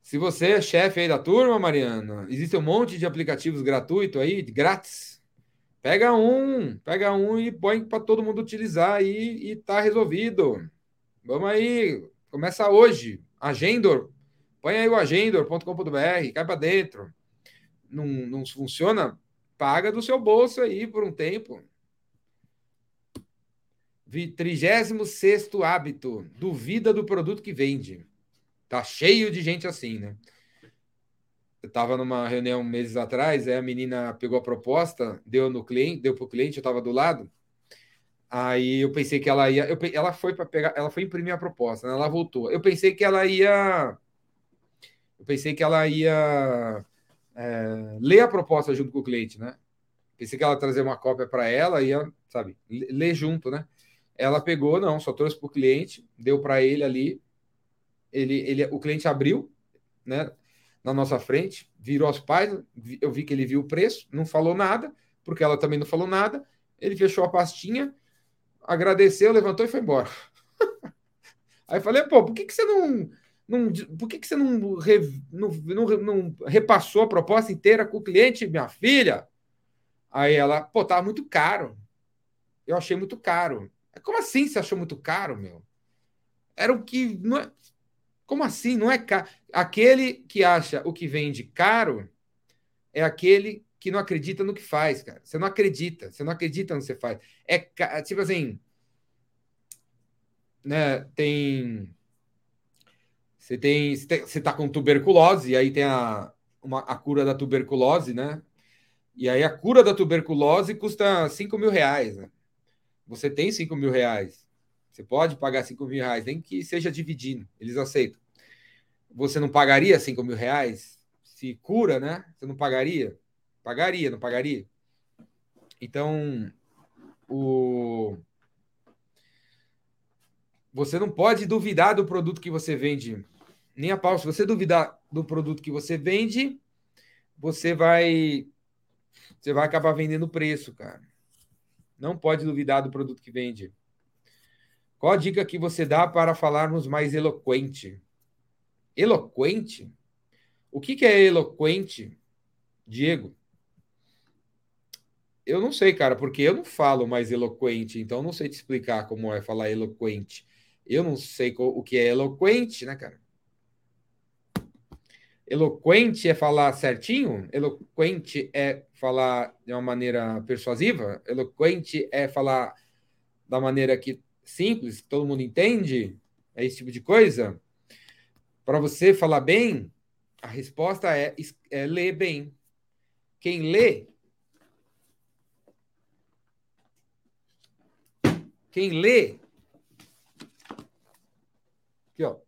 Se você é chefe aí da turma, Mariana, existe um monte de aplicativos gratuitos aí, grátis Pega um, pega um e põe para todo mundo utilizar aí e tá resolvido. Vamos aí, começa hoje. Agendor, põe aí o agendor.com.br, cai para dentro. Não, não funciona? Paga do seu bolso aí por um tempo. 36 hábito: duvida do produto que vende. Tá cheio de gente assim, né? Eu estava numa reunião meses atrás, aí a menina pegou a proposta, deu no cliente, deu para o cliente, eu estava do lado. Aí eu pensei que ela ia, eu, ela foi para pegar, ela foi imprimir a proposta, né? ela voltou. Eu pensei que ela ia, eu pensei que ela ia é, ler a proposta junto com o cliente, né? Pensei que ela ia trazer uma cópia para ela, ia, sabe, ler junto, né? Ela pegou, não, só trouxe para o cliente, deu para ele ali, ele, ele, o cliente abriu, né? Na nossa frente, virou as páginas, eu vi que ele viu o preço, não falou nada, porque ela também não falou nada. Ele fechou a pastinha, agradeceu, levantou e foi embora. Aí falei, pô, por que, que você não. não por que, que você não, não, não, não repassou a proposta inteira com o cliente, minha filha? Aí ela, pô, tava muito caro. Eu achei muito caro. Como assim você achou muito caro, meu? Era o que. Não é, como assim? Não é caro. Aquele que acha o que vende caro é aquele que não acredita no que faz, cara. Você não acredita, você não acredita no que você faz. É tipo assim, né? Tem você tem você tá com tuberculose e aí tem a uma, a cura da tuberculose, né? E aí a cura da tuberculose custa 5 mil reais. Né? Você tem 5 mil reais. Você pode pagar 5 mil reais, nem que seja dividindo. Eles aceitam você não pagaria 5 mil reais? Se cura, né? Você não pagaria? Pagaria, não pagaria? Então, o... você não pode duvidar do produto que você vende. Nem a pau. Se você duvidar do produto que você vende, você vai você vai acabar vendendo preço, cara. Não pode duvidar do produto que vende. Qual a dica que você dá para falarmos mais eloquente? Eloquente? O que, que é eloquente, Diego? Eu não sei, cara, porque eu não falo mais eloquente, então não sei te explicar como é falar eloquente. Eu não sei o que é eloquente, né, cara? Eloquente é falar certinho? Eloquente é falar de uma maneira persuasiva? Eloquente é falar da maneira que simples, que todo mundo entende? É esse tipo de coisa? Para você falar bem, a resposta é, é ler bem. Quem lê Quem lê. Aqui, ó.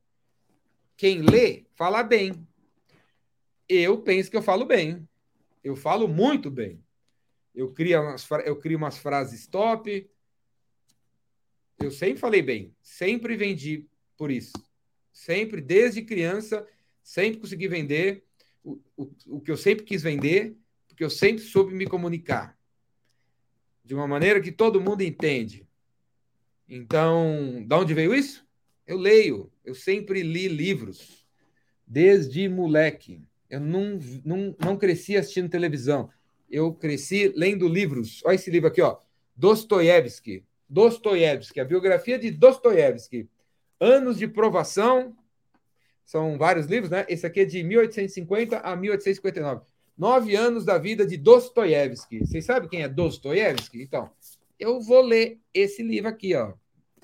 Quem lê, fala bem. Eu penso que eu falo bem. Eu falo muito bem. Eu crio umas, eu crio umas frases top. Eu sempre falei bem. Sempre vendi por isso. Sempre, desde criança, sempre consegui vender o, o, o que eu sempre quis vender, porque eu sempre soube me comunicar. De uma maneira que todo mundo entende. Então, de onde veio isso? Eu leio, eu sempre li livros, desde moleque. Eu não, não, não cresci assistindo televisão, eu cresci lendo livros. Olha esse livro aqui, ó. Dostoiévski. Dostoiévski, a biografia de Dostoiévski. Anos de provação. São vários livros, né? Esse aqui é de 1850 a 1859. Nove anos da vida de Dostoiévski. Vocês sabem quem é Dostoiévski? Então, eu vou ler esse livro aqui, ó.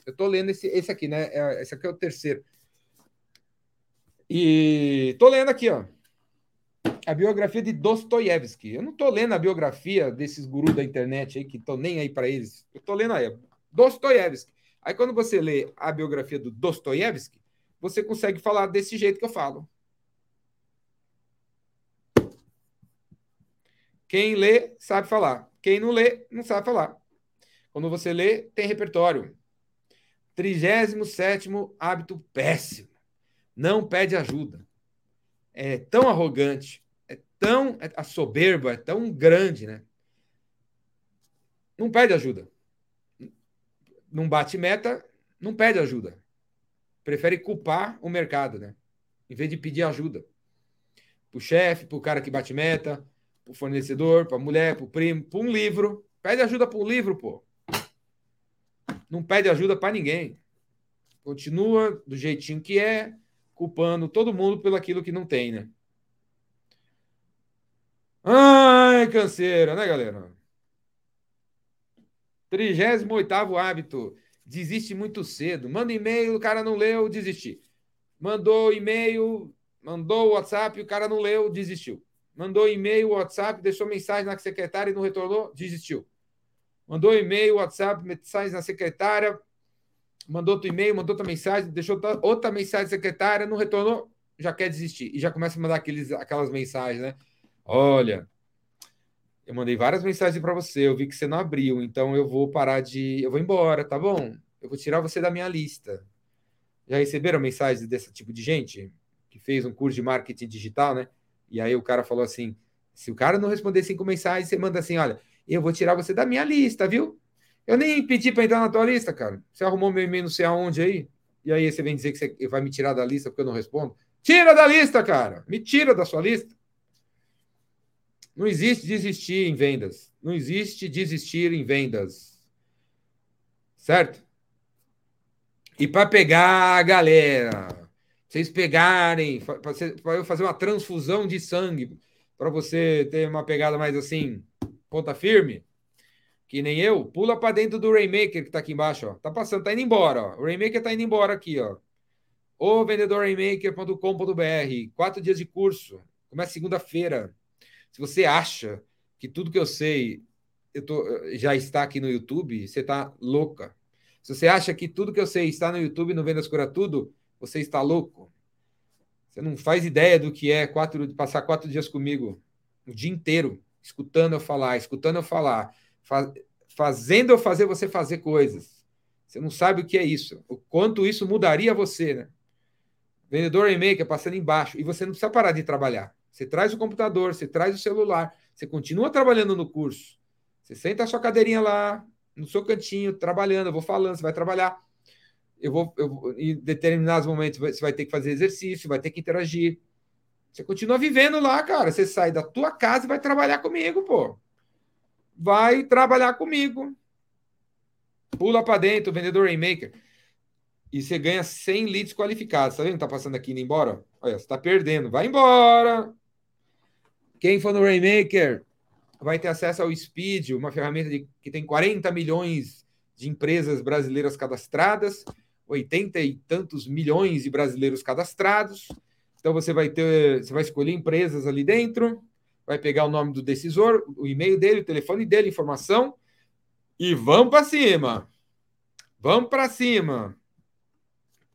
Eu estou lendo esse, esse aqui, né? É, esse aqui é o terceiro. E estou lendo aqui, ó. A biografia de Dostoiévski. Eu não estou lendo a biografia desses gurus da internet aí que estão nem aí para eles. Eu estou lendo aí, Dostoiévski. Aí quando você lê a biografia do Dostoiévski, você consegue falar desse jeito que eu falo. Quem lê sabe falar. Quem não lê não sabe falar. Quando você lê, tem repertório. 37 hábito péssimo. Não pede ajuda. É tão arrogante, é tão. É, a soberba é tão grande, né? Não pede ajuda. Não bate meta, não pede ajuda. Prefere culpar o mercado, né? Em vez de pedir ajuda. Para o chefe, para o cara que bate meta, para o fornecedor, para a mulher, para o primo, para um livro. Pede ajuda um livro, pô não pede ajuda para ninguém. Continua do jeitinho que é, culpando todo mundo pelo aquilo que não tem, né? Ai, canseira, né, galera? 38 hábito. Desiste muito cedo. Manda e-mail, o cara não leu, desistiu. Mandou e-mail, mandou WhatsApp, o cara não leu, desistiu. Mandou e-mail, WhatsApp, deixou mensagem na secretária e não retornou, desistiu mandou e-mail, WhatsApp, mensagem na secretária, mandou outro e-mail, mandou outra mensagem, deixou outra mensagem na secretária, não retornou, já quer desistir. E já começa a mandar aqueles, aquelas mensagens, né? Olha, eu mandei várias mensagens para você, eu vi que você não abriu, então eu vou parar de. Eu vou embora, tá bom? Eu vou tirar você da minha lista. Já receberam mensagens desse tipo de gente? Que fez um curso de marketing digital, né? E aí o cara falou assim: se o cara não responder cinco mensagens, você manda assim: olha, eu vou tirar você da minha lista, viu? Eu nem pedi para entrar na tua lista, cara. Você arrumou meu e-mail não sei aonde aí, e aí você vem dizer que você vai me tirar da lista porque eu não respondo. Tira da lista, cara! Me tira da sua lista. Não existe desistir em vendas. Não existe desistir em vendas. Certo? E para pegar a galera, vocês pegarem, para eu fazer uma transfusão de sangue, para você ter uma pegada mais assim, ponta firme, que nem eu, pula para dentro do Rainmaker que tá aqui embaixo, ó. Tá passando, tá indo embora, ó. O Rainmaker tá indo embora aqui, ó. O vendedorrainmaker.com.br, quatro dias de curso. Começa segunda-feira. Se você acha que tudo que eu sei eu tô, já está aqui no YouTube, você tá louca. Se você acha que tudo que eu sei está no YouTube no Vendas Cura Tudo, você está louco. Você não faz ideia do que é quatro, passar quatro dias comigo o dia inteiro escutando eu falar, escutando eu falar, faz, fazendo eu fazer você fazer coisas. Você não sabe o que é isso, o quanto isso mudaria você, né? Vendedor e-maker passando embaixo, e você não precisa parar de trabalhar. Você traz o computador, você traz o celular, Você continua trabalhando no curso. Você senta a sua cadeirinha lá, no seu cantinho, trabalhando. Eu vou falando, você vai trabalhar. Eu vou, eu, em determinados momentos, você vai ter que fazer exercício, vai ter que interagir. Você continua vivendo lá, cara. Você sai da tua casa e vai trabalhar comigo, pô. Vai trabalhar comigo. Pula para dentro, vendedor Rainmaker. E você ganha 100 leads qualificados. Tá vendo tá passando aqui indo embora? Olha, você tá perdendo. Vai embora. Quem for no Rainmaker vai ter acesso ao Speed, uma ferramenta de, que tem 40 milhões de empresas brasileiras cadastradas, 80 e tantos milhões de brasileiros cadastrados. Então você vai ter, você vai escolher empresas ali dentro, vai pegar o nome do decisor, o e-mail dele, o telefone dele, informação e vamos para cima. Vamos para cima.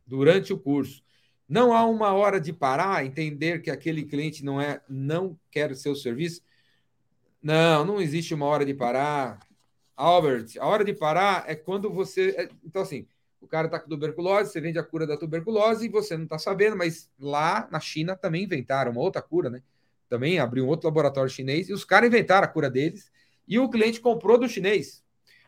Durante o curso. Não há uma hora de parar, entender que aquele cliente não é, não quer o seu serviço. Não, não existe uma hora de parar. Albert, a hora de parar é quando você. É, então, assim, o cara está com tuberculose, você vende a cura da tuberculose e você não está sabendo, mas lá na China também inventaram uma outra cura, né? Também abriu um outro laboratório chinês e os caras inventaram a cura deles e o cliente comprou do chinês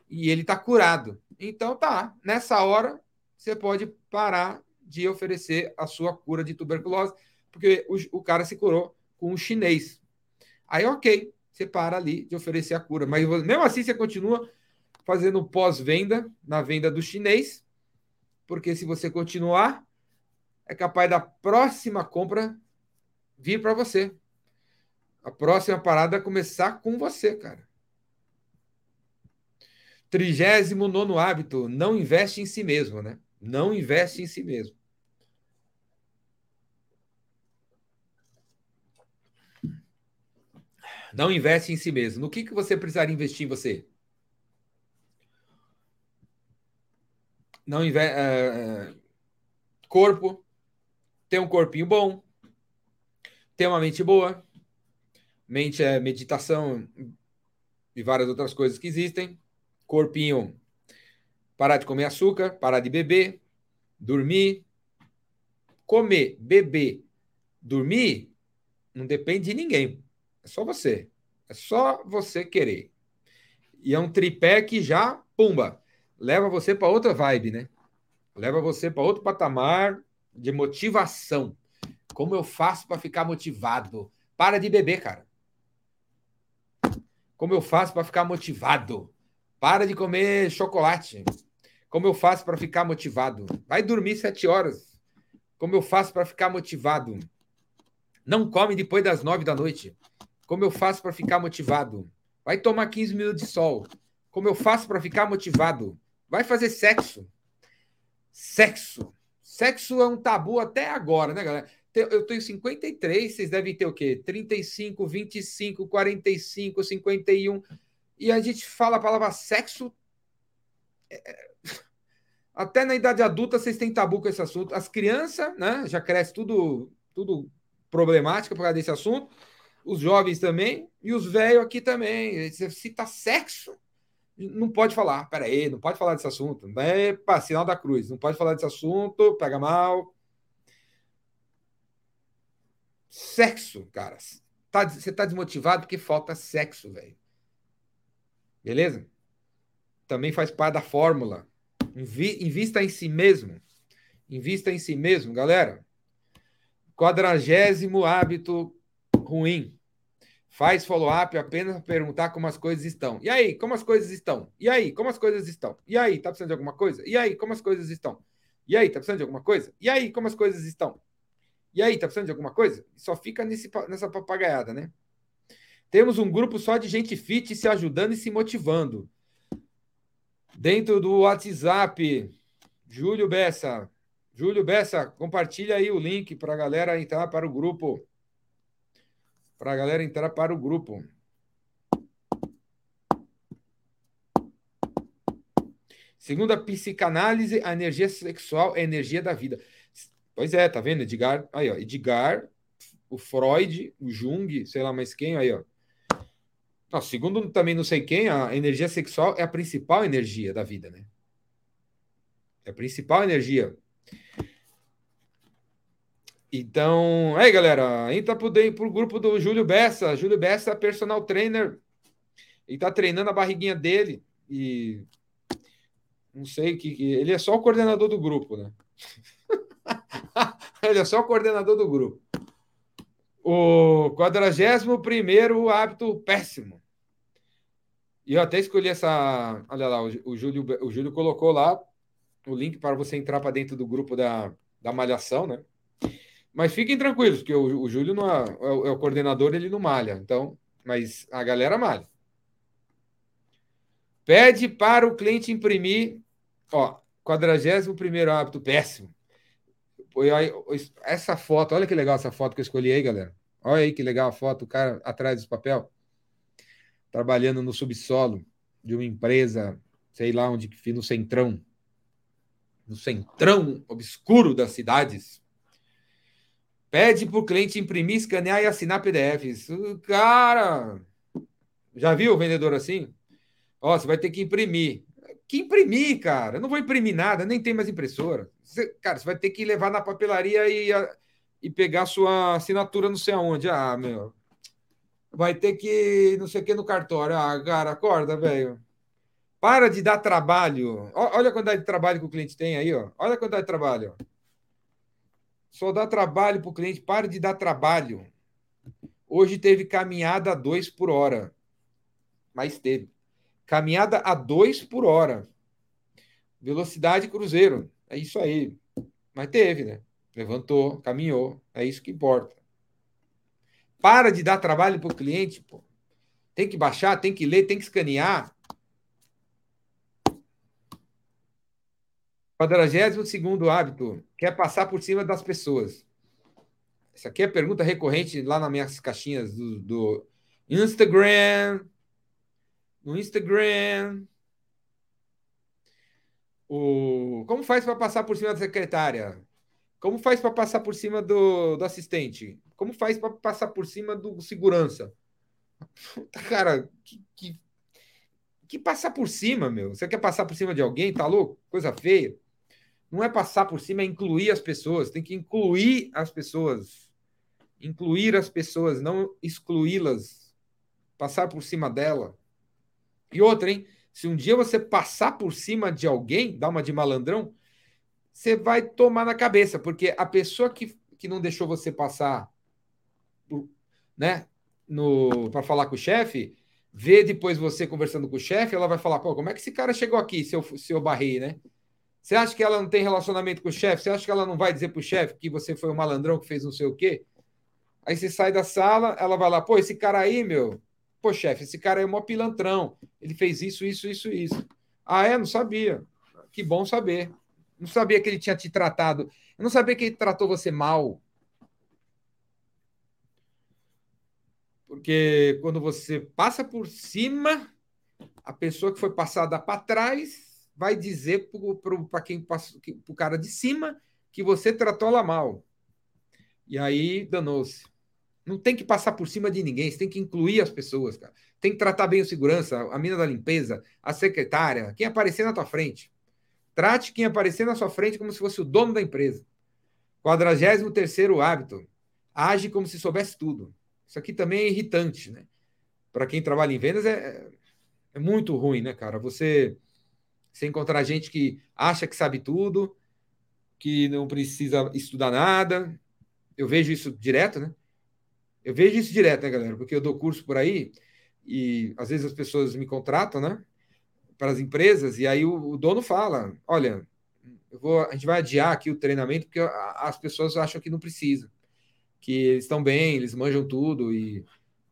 e ele está curado. Então tá, nessa hora você pode parar de oferecer a sua cura de tuberculose, porque o, o cara se curou com o chinês. Aí, ok, você para ali de oferecer a cura. Mas mesmo assim você continua fazendo pós-venda na venda do chinês, porque se você continuar, é capaz da próxima compra vir para você. A próxima parada é começar com você, cara. 39 hábito, não investe em si mesmo, né? Não investe em si mesmo. Não investe em si mesmo. No que, que você precisaria investir em você? Não investe. Uh, corpo. Ter um corpinho bom. Ter uma mente boa. Mente é meditação e várias outras coisas que existem corpinho, parar de comer açúcar, parar de beber, dormir, comer, beber, dormir, não depende de ninguém. É só você. É só você querer. E é um tripé que já, pumba, leva você para outra vibe, né? Leva você para outro patamar de motivação. Como eu faço para ficar motivado? Para de beber, cara. Como eu faço para ficar motivado? Para de comer chocolate. Como eu faço para ficar motivado? Vai dormir sete horas. Como eu faço para ficar motivado? Não come depois das nove da noite. Como eu faço para ficar motivado? Vai tomar 15 minutos de sol. Como eu faço para ficar motivado? Vai fazer sexo. Sexo. Sexo é um tabu até agora, né, galera? Eu tenho 53, vocês devem ter o quê? 35, 25, 45, 51 e a gente fala a palavra sexo. É, é... Até na idade adulta vocês têm tabu com esse assunto. As crianças, né, já cresce tudo, tudo problemática por causa desse assunto. Os jovens também e os velhos aqui também. Você cita sexo, não pode falar. Peraí, não pode falar desse assunto. Para sinal da cruz. Não pode falar desse assunto, pega mal. Sexo, cara. Tá, você tá desmotivado porque falta sexo, velho. Beleza? Também faz parte da fórmula. Invi invista em si mesmo. Invista em si mesmo, galera. Quadragésimo hábito ruim. Faz follow-up apenas para perguntar como as coisas estão. E aí, como as coisas estão? E aí, como as coisas estão? E aí, tá precisando de alguma coisa? E aí, como as coisas estão? E aí, tá precisando de alguma coisa? E aí, como as coisas estão? E aí, tá precisando de alguma coisa? Só fica nesse, nessa papagaiada, né? Temos um grupo só de gente fit se ajudando e se motivando. Dentro do WhatsApp, Júlio Bessa. Júlio Bessa, compartilha aí o link para a galera entrar para o grupo. Para a galera entrar para o grupo. Segundo a psicanálise, a energia sexual é a energia da vida. Pois é, tá vendo? Edgar, aí, ó, Edgar, o Freud, o Jung, sei lá mais quem, aí, ó. Não, segundo também não sei quem, a energia sexual é a principal energia da vida, né? É a principal energia. Então, aí galera, entra pro, pro grupo do Júlio Bessa. Júlio Bessa, personal trainer. Ele tá treinando a barriguinha dele e não sei que ele é só o coordenador do grupo, né? ele é só o coordenador do grupo. O 41 hábito péssimo. E eu até escolhi essa. Olha lá, o, Júlio, o Júlio colocou lá o link para você entrar para dentro do grupo da, da Malhação, né? Mas fiquem tranquilos, porque o, o Júlio não é, é, o, é o coordenador, ele não malha. Então, mas a galera malha. Pede para o cliente imprimir. Ó, 41 hábito péssimo. Essa foto, olha que legal essa foto que eu escolhi aí, galera. Olha aí que legal a foto, o cara atrás do papel, trabalhando no subsolo de uma empresa, sei lá onde que no centrão, no centrão obscuro das cidades. Pede para o cliente imprimir, escanear e assinar PDFs. Cara, já viu o vendedor assim? Ó, você vai ter que imprimir. Que imprimir, cara? Eu não vou imprimir nada, nem tem mais impressora. Você, cara, você vai ter que levar na papelaria e e pegar sua assinatura não sei aonde. Ah, meu. Vai ter que não sei o que no cartório. Ah, cara, acorda, velho. Para de dar trabalho. Olha a quantidade de trabalho que o cliente tem aí, ó. Olha a quantidade de trabalho. Só dá trabalho para o cliente. Para de dar trabalho. Hoje teve caminhada a dois por hora. Mas teve. Caminhada a dois por hora. Velocidade cruzeiro. É isso aí. Mas teve, né? Levantou, caminhou. É isso que importa. Para de dar trabalho para o cliente, pô. Tem que baixar, tem que ler, tem que escanear. 42 segundo hábito, quer passar por cima das pessoas. Essa aqui é a pergunta recorrente lá nas minhas caixinhas do, do Instagram. No Instagram. O... Como faz para passar por cima da secretária? Como faz para passar por cima do, do assistente? Como faz para passar por cima do segurança? Cara, que, que, que passar por cima, meu? Você quer passar por cima de alguém? Tá louco? Coisa feia. Não é passar por cima, é incluir as pessoas. Tem que incluir as pessoas. Incluir as pessoas, não excluí-las. Passar por cima dela. E outra, hein? Se um dia você passar por cima de alguém, dá uma de malandrão, você vai tomar na cabeça, porque a pessoa que, que não deixou você passar né, para falar com o chefe, vê depois você conversando com o chefe, ela vai falar, pô, como é que esse cara chegou aqui se eu, se eu barrei, né? Você acha que ela não tem relacionamento com o chefe? Você acha que ela não vai dizer para o chefe que você foi o malandrão que fez não sei o quê? Aí você sai da sala, ela vai lá, pô, esse cara aí, meu, pô, chefe, esse cara aí é mó pilantrão. Ele fez isso, isso, isso, isso. Ah, é? Não sabia. Que bom saber. Não sabia que ele tinha te tratado. Eu não sabia que ele tratou você mal. Porque quando você passa por cima, a pessoa que foi passada para trás vai dizer para quem para o cara de cima que você tratou ela mal. E aí danou-se. Não tem que passar por cima de ninguém, você tem que incluir as pessoas, cara. Tem que tratar bem o segurança, a mina da limpeza, a secretária, quem aparecer na tua frente. Trate quem aparecer na sua frente como se fosse o dono da empresa. 43 hábito. Age como se soubesse tudo. Isso aqui também é irritante, né? Para quem trabalha em vendas é, é muito ruim, né, cara? Você, você encontrar gente que acha que sabe tudo, que não precisa estudar nada. Eu vejo isso direto, né? Eu vejo isso direto, né, galera? Porque eu dou curso por aí e às vezes as pessoas me contratam, né? para as empresas, e aí o, o dono fala: olha, vou, a gente vai adiar aqui o treinamento porque as pessoas acham que não precisa, que eles estão bem, eles manjam tudo e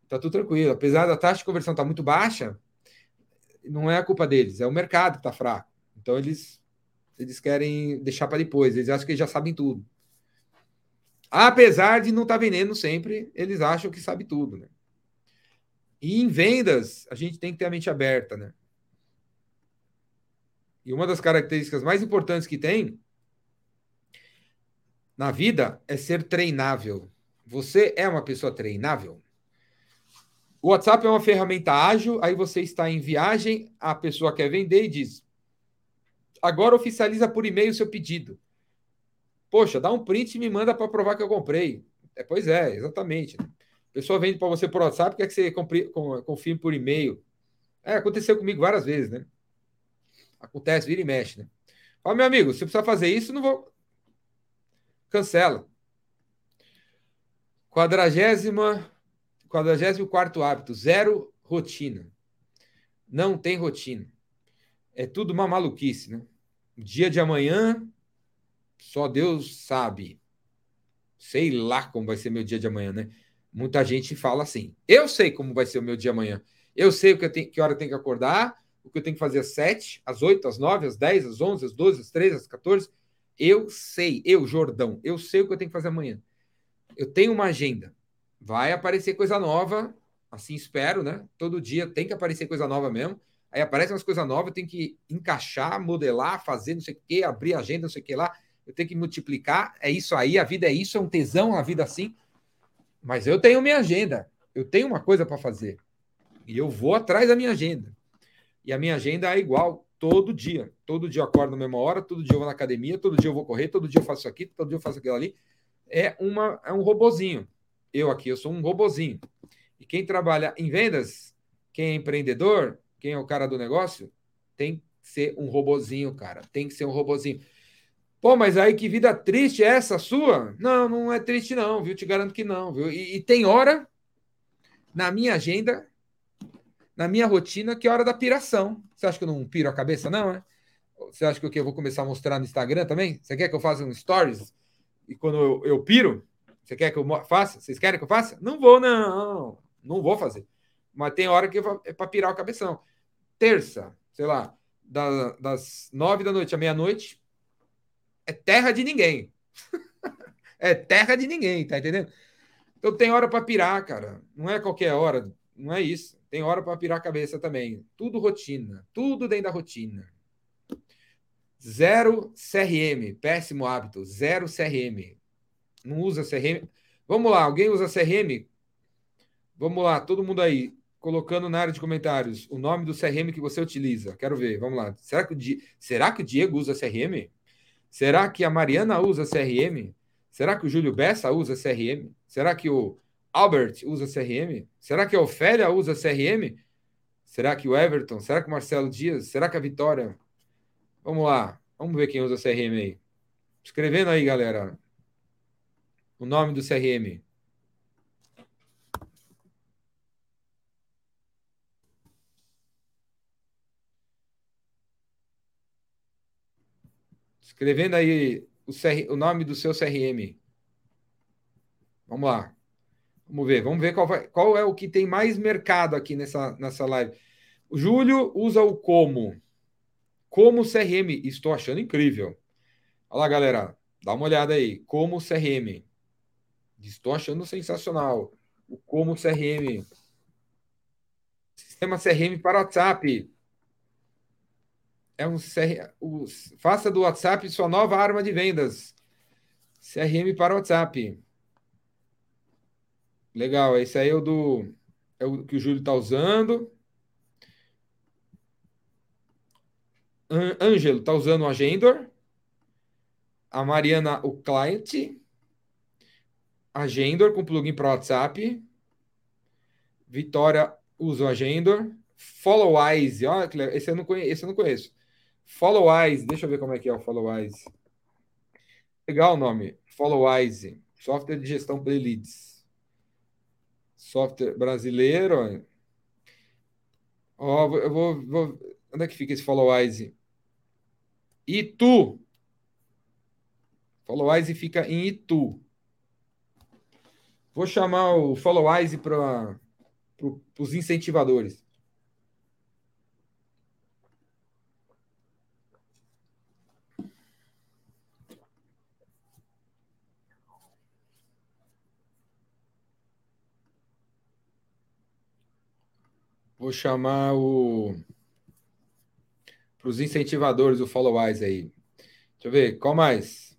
tá tudo tranquilo. Apesar da taxa de conversão estar tá muito baixa, não é a culpa deles, é o mercado que está fraco. Então eles eles querem deixar para depois, eles acham que já sabem tudo. Apesar de não estar tá vendendo sempre, eles acham que sabe tudo, né? E em vendas, a gente tem que ter a mente aberta, né? E uma das características mais importantes que tem na vida é ser treinável. Você é uma pessoa treinável? O WhatsApp é uma ferramenta ágil, aí você está em viagem, a pessoa quer vender e diz: agora oficializa por e-mail o seu pedido. Poxa, dá um print e me manda para provar que eu comprei. É, pois é, exatamente. A pessoa vende para você por WhatsApp, quer que você confirme por e-mail. É, aconteceu comigo várias vezes, né? Acontece, vira e mexe, né? Ó, meu amigo, se precisar fazer isso, não vou. Cancela. Quadragésima, quadragésimo quarto hábito, zero rotina. Não tem rotina. É tudo uma maluquice, né? O dia de amanhã, só Deus sabe. Sei lá como vai ser meu dia de amanhã, né? Muita gente fala assim. Eu sei como vai ser o meu dia amanhã. Eu sei o que, eu tenho, que hora eu tenho que acordar, o que eu tenho que fazer às 7, às 8, às 9, às 10, às 11, às 12, às 13, às 14. Eu sei, eu, Jordão, eu sei o que eu tenho que fazer amanhã. Eu tenho uma agenda. Vai aparecer coisa nova, assim espero, né? Todo dia tem que aparecer coisa nova mesmo. Aí aparecem umas coisas novas, eu tenho que encaixar, modelar, fazer não sei o quê, abrir agenda, não sei o que lá. Eu tenho que multiplicar. É isso aí, a vida é isso, é um tesão, a vida assim. Mas eu tenho minha agenda. Eu tenho uma coisa para fazer. E eu vou atrás da minha agenda. E a minha agenda é igual todo dia. Todo dia eu acordo na mesma hora, todo dia eu vou na academia, todo dia eu vou correr, todo dia eu faço isso aqui, todo dia eu faço aquilo ali. É, uma, é um robozinho. Eu aqui, eu sou um robozinho. E quem trabalha em vendas, quem é empreendedor, quem é o cara do negócio, tem que ser um robozinho, cara. Tem que ser um robozinho. Pô, mas aí que vida triste é essa sua? Não, não é triste não, viu? Te garanto que não, viu? E, e tem hora na minha agenda na minha rotina que é hora da piração. Você acha que eu não piro a cabeça, não, né? Você acha que o que eu vou começar a mostrar no Instagram também? Você quer que eu faça um stories? E quando eu, eu piro, você quer que eu faça? Vocês querem que eu faça? Não vou, não. Não vou fazer. Mas tem hora que é para pirar o cabeção. Terça, sei lá, da, das nove da noite à meia-noite, é terra de ninguém. é terra de ninguém, tá entendendo? Então tem hora para pirar, cara. Não é qualquer hora. Não é isso. Tem hora para pirar a cabeça também. Tudo rotina. Tudo dentro da rotina. Zero CRM. Péssimo hábito. Zero CRM. Não usa CRM. Vamos lá. Alguém usa CRM? Vamos lá. Todo mundo aí. Colocando na área de comentários o nome do CRM que você utiliza. Quero ver. Vamos lá. Será que o, Di... Será que o Diego usa CRM? Será que a Mariana usa CRM? Será que o Júlio Bessa usa CRM? Será que o Albert usa CRM? Será que a Ofélia usa CRM? Será que o Everton? Será que o Marcelo Dias? Será que a Vitória? Vamos lá. Vamos ver quem usa CRM aí. Escrevendo aí, galera. O nome do CRM. Escrevendo aí o, CR... o nome do seu CRM. Vamos lá. Vamos ver, vamos ver qual, vai, qual é o que tem mais mercado aqui nessa, nessa live. O Júlio usa o como. Como CRM. Estou achando incrível. Olha lá, galera. Dá uma olhada aí. Como CRM. Estou achando sensacional. O como CRM. Sistema CRM para WhatsApp. É um CR... o... Faça do WhatsApp sua nova arma de vendas. CRM para WhatsApp. Legal, esse aí é o do. É o que o Júlio está usando. Ângelo está usando o Agendor. A Mariana, o Client. Agendor com plugin para WhatsApp. Vitória usa o Agendor. Que legal. Esse eu não conheço. Esse eu não conheço. Deixa eu ver como é que é o Followwise. Legal o nome. Followwise, software de gestão para leads software brasileiro. Ó, eu vou, vou, Onde é que fica esse Followwise? Itu. Followwise fica em Itu. Vou chamar o Followwise para os incentivadores. Vou chamar o. Para os incentivadores, o Followwise aí. Deixa eu ver, qual mais?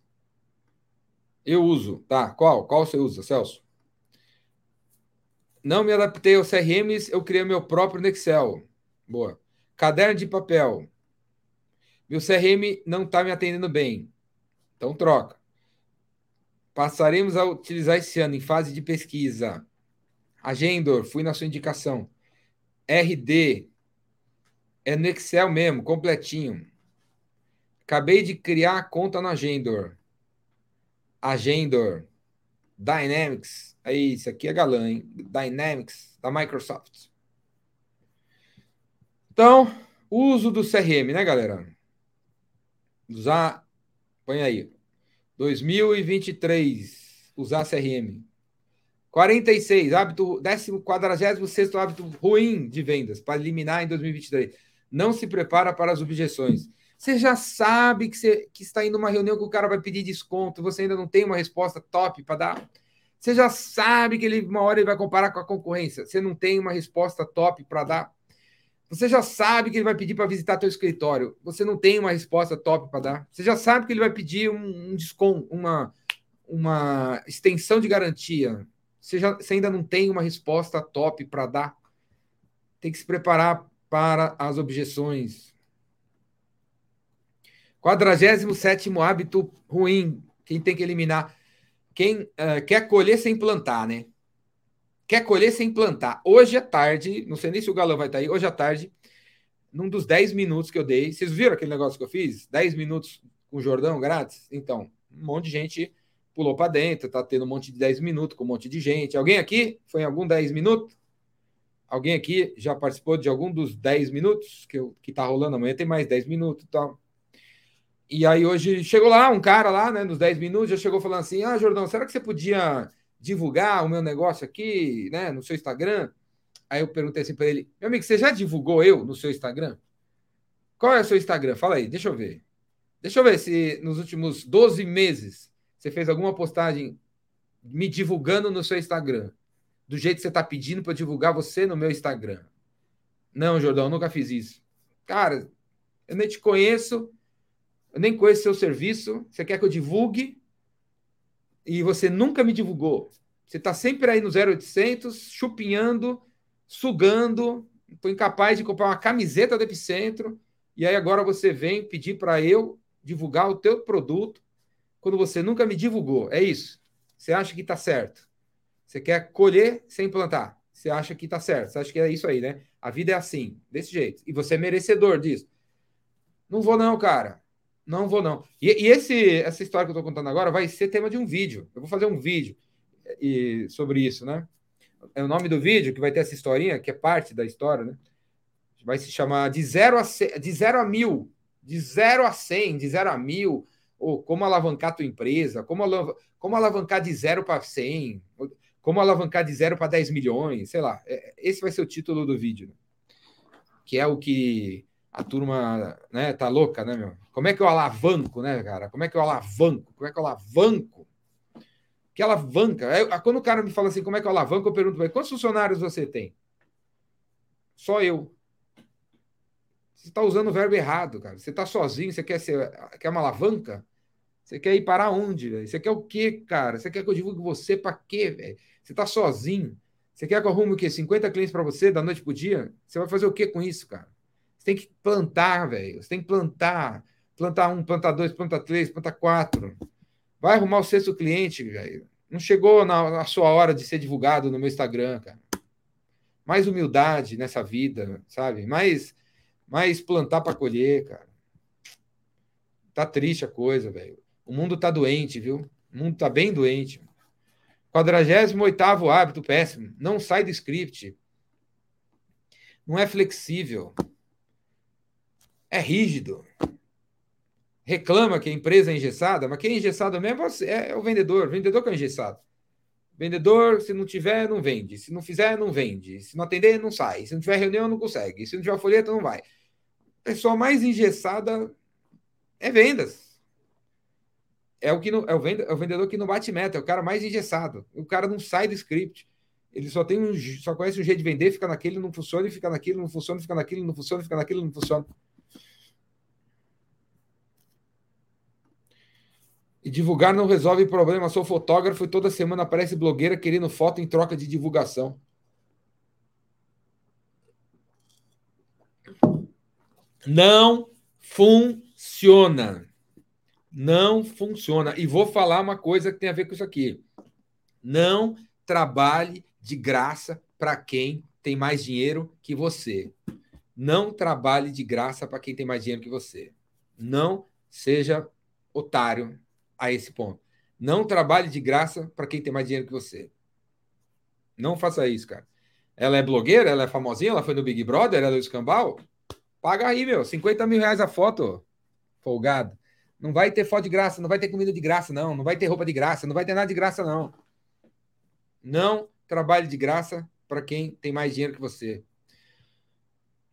Eu uso, tá? Qual? Qual você usa, Celso? Não me adaptei aos CRMs, eu criei meu próprio no Excel. Boa. Caderno de papel. Meu CRM não está me atendendo bem. Então troca. Passaremos a utilizar esse ano em fase de pesquisa. Agendor, fui na sua indicação. RD, é no Excel mesmo, completinho. Acabei de criar a conta no Agendor. Agendor. Dynamics. Aí, isso aqui é galã, hein? Dynamics da Microsoft. Então, uso do CRM, né, galera? Usar. Põe aí. 2023. Usar CRM. 46. Hábito. 46 hábito ruim de vendas para eliminar em 2023. Não se prepara para as objeções. Você já sabe que, você, que está indo uma reunião que o cara vai pedir desconto, você ainda não tem uma resposta top para dar. Você já sabe que ele uma hora ele vai comparar com a concorrência, você não tem uma resposta top para dar. Você já sabe que ele vai pedir para visitar teu escritório, você não tem uma resposta top para dar. Você já sabe que ele vai pedir um, um desconto, uma, uma extensão de garantia. Você, já, você ainda não tem uma resposta top para dar. Tem que se preparar para as objeções. 47 hábito ruim. Quem tem que eliminar? Quem uh, quer colher sem plantar, né? Quer colher sem plantar. Hoje à tarde, não sei nem se o Galão vai estar aí, hoje à tarde, num dos 10 minutos que eu dei. Vocês viram aquele negócio que eu fiz? 10 minutos com o Jordão grátis? Então, um monte de gente pulou para dentro, tá tendo um monte de 10 minutos com um monte de gente. Alguém aqui foi em algum 10 minutos? Alguém aqui já participou de algum dos 10 minutos que, eu, que tá rolando? Amanhã tem mais 10 minutos e tal. E aí hoje chegou lá um cara lá, né, nos 10 minutos, já chegou falando assim: "Ah, Jordão, será que você podia divulgar o meu negócio aqui, né, no seu Instagram?" Aí eu perguntei assim para ele: "Meu amigo, você já divulgou eu no seu Instagram?" Qual é o seu Instagram? Fala aí, deixa eu ver. Deixa eu ver se nos últimos 12 meses você fez alguma postagem me divulgando no seu Instagram. Do jeito que você está pedindo para divulgar você no meu Instagram. Não, Jordão, nunca fiz isso. Cara, eu nem te conheço, eu nem conheço seu serviço, você quer que eu divulgue e você nunca me divulgou. Você está sempre aí no 0800, chupinhando, sugando, estou incapaz de comprar uma camiseta do Epicentro, e aí agora você vem pedir para eu divulgar o teu produto quando você nunca me divulgou. É isso. Você acha que está certo. Você quer colher sem plantar. Você acha que está certo. Você acha que é isso aí, né? A vida é assim, desse jeito. E você é merecedor disso. Não vou não, cara. Não vou, não. E, e esse, essa história que eu estou contando agora vai ser tema de um vídeo. Eu vou fazer um vídeo e, sobre isso, né? É o nome do vídeo que vai ter essa historinha, que é parte da história, né? Vai se chamar de zero a, de zero a mil. De zero a cem, de zero a mil. Ou como alavancar tua empresa, como, alav como alavancar de zero para cem, como alavancar de zero para 10 milhões, sei lá. É, esse vai ser o título do vídeo. Né? Que é o que a turma, né, tá louca, né, meu? Como é que eu alavanco, né, cara? Como é que eu alavanco? Como é que eu alavanco? Que alavanca? Aí, quando o cara me fala assim, como é que eu alavanco, eu pergunto, mas quantos funcionários você tem? Só eu. Você está usando o verbo errado, cara. Você está sozinho, você quer ser, quer uma alavanca? Você quer ir para onde? Você quer o quê, cara? Você quer que eu divulgue você para quê, velho? Você está sozinho. Você quer que eu arrume o quê? 50 clientes para você da noite pro dia? Você vai fazer o quê com isso, cara? Tem que plantar, velho. Você tem que plantar. Plantar um, plantar dois, plantar três, plantar quatro. Vai arrumar o sexto cliente, velho. Não chegou na, na, sua hora de ser divulgado no meu Instagram, cara. Mais humildade nessa vida, sabe? Mais, mais plantar para colher, cara. Tá triste a coisa, velho. O mundo tá doente, viu? O mundo tá bem doente. 48 hábito péssimo. Não sai do script. Não é flexível é rígido. Reclama que a empresa é engessada, mas quem é engessado mesmo é, é o vendedor. O vendedor que é engessado. Vendedor, se não tiver, não vende. Se não fizer, não vende. Se não atender, não sai. Se não tiver reunião, não consegue. Se não tiver folheto, não vai. A pessoa mais engessada é vendas. É o, que não, é, o vendedor, é o vendedor que não bate meta, é o cara mais engessado. O cara não sai do script. Ele só tem um, só conhece um jeito de vender, fica naquele, não funciona, e fica naquilo, não funciona, fica naquilo, não funciona, fica naquilo, não funciona. E divulgar não resolve problema. Sou fotógrafo e toda semana aparece blogueira querendo foto em troca de divulgação. Não funciona. Não funciona. E vou falar uma coisa que tem a ver com isso aqui. Não trabalhe de graça para quem tem mais dinheiro que você. Não trabalhe de graça para quem tem mais dinheiro que você. Não seja otário a esse ponto. Não trabalhe de graça para quem tem mais dinheiro que você. Não faça isso, cara. Ela é blogueira, ela é famosinha, ela foi no Big Brother, ela é do escambau. Paga aí, meu. 50 mil reais a foto. Folgado. Não vai ter foto de graça, não vai ter comida de graça, não. Não vai ter roupa de graça, não vai ter nada de graça, não. Não trabalhe de graça para quem tem mais dinheiro que você.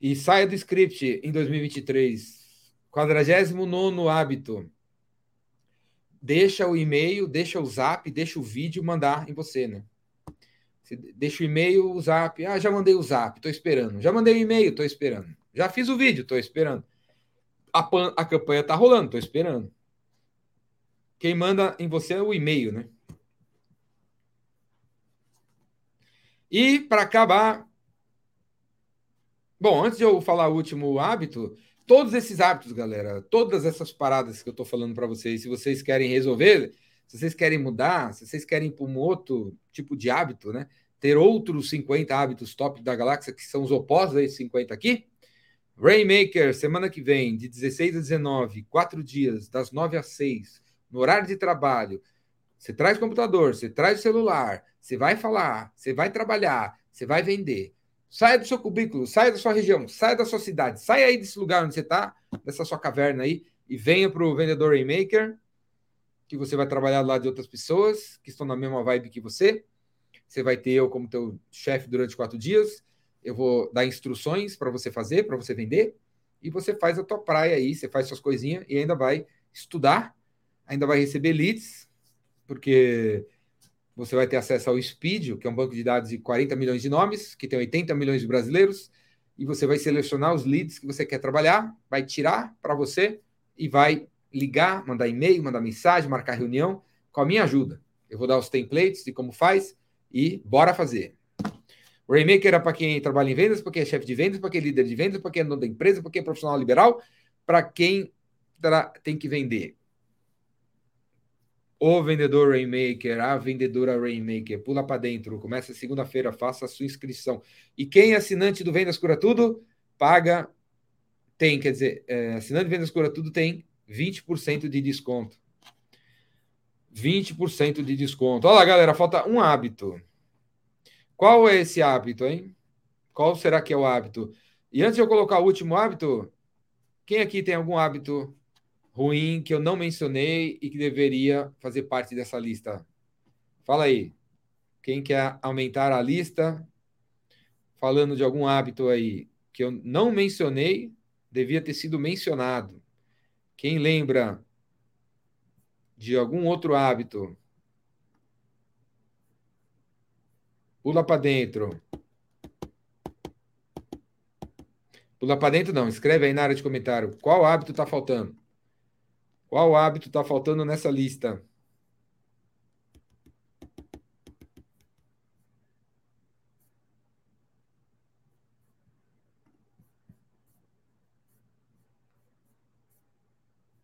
E saia do script em 2023. 49 hábito. Deixa o e-mail, deixa o zap, deixa o vídeo mandar em você, né? Você deixa o e-mail, o zap. Ah, já mandei o zap, estou esperando. Já mandei o e-mail, estou esperando. Já fiz o vídeo, estou esperando. A, pan, a campanha está rolando, estou esperando. Quem manda em você é o e-mail, né? E para acabar, bom, antes de eu falar o último hábito, todos esses hábitos, galera, todas essas paradas que eu estou falando para vocês, se vocês querem resolver, se vocês querem mudar, se vocês querem ir para um outro tipo de hábito, né? Ter outros 50 hábitos top da galáxia, que são os opostos a esses 50 aqui. Rainmaker, semana que vem, de 16 a 19, quatro dias, das 9 às 6, no horário de trabalho. Você traz computador, você traz celular, você vai falar, você vai trabalhar, você vai vender. Saia do seu cubículo, saia da sua região, saia da sua cidade, saia aí desse lugar onde você está, dessa sua caverna aí, e venha para o vendedor Rainmaker, que você vai trabalhar lá de outras pessoas que estão na mesma vibe que você. Você vai ter eu como teu chefe durante quatro dias. Eu vou dar instruções para você fazer, para você vender, e você faz a tua praia aí, você faz suas coisinhas e ainda vai estudar, ainda vai receber leads, porque você vai ter acesso ao Speed, que é um banco de dados de 40 milhões de nomes, que tem 80 milhões de brasileiros, e você vai selecionar os leads que você quer trabalhar, vai tirar para você e vai ligar, mandar e-mail, mandar mensagem, marcar reunião com a minha ajuda. Eu vou dar os templates de como faz e bora fazer. O Rainmaker é para quem trabalha em vendas, para quem é chefe de vendas, para quem é líder de vendas, para quem é dono da empresa, para quem é profissional liberal, para quem tem que vender o vendedor Rainmaker, a vendedora Rainmaker, pula para dentro, começa segunda-feira, faça a sua inscrição. E quem é assinante do Vendas Cura Tudo, paga, tem, quer dizer, é, assinante do Vendas Cura Tudo tem 20% de desconto. 20% de desconto. Olha lá, galera, falta um hábito. Qual é esse hábito, hein? Qual será que é o hábito? E antes de eu colocar o último hábito, quem aqui tem algum hábito ruim que eu não mencionei e que deveria fazer parte dessa lista? Fala aí. Quem quer aumentar a lista? Falando de algum hábito aí que eu não mencionei, devia ter sido mencionado. Quem lembra de algum outro hábito? Pula para dentro. Pula para dentro, não. Escreve aí na área de comentário. Qual hábito está faltando? Qual hábito está faltando nessa lista?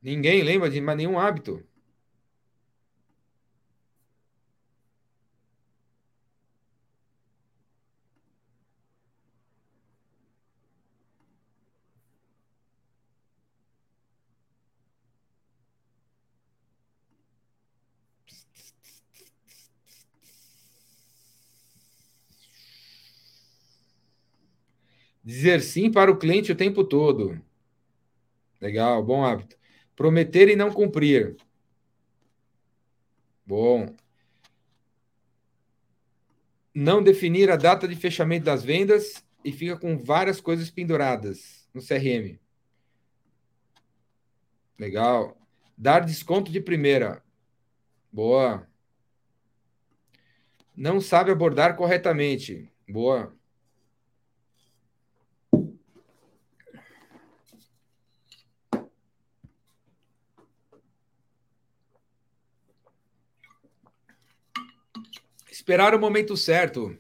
Ninguém lembra de mais nenhum hábito. Dizer sim para o cliente o tempo todo. Legal, bom hábito. Prometer e não cumprir. Bom. Não definir a data de fechamento das vendas e fica com várias coisas penduradas no CRM. Legal. Dar desconto de primeira. Boa. Não sabe abordar corretamente. Boa. Esperar o momento certo.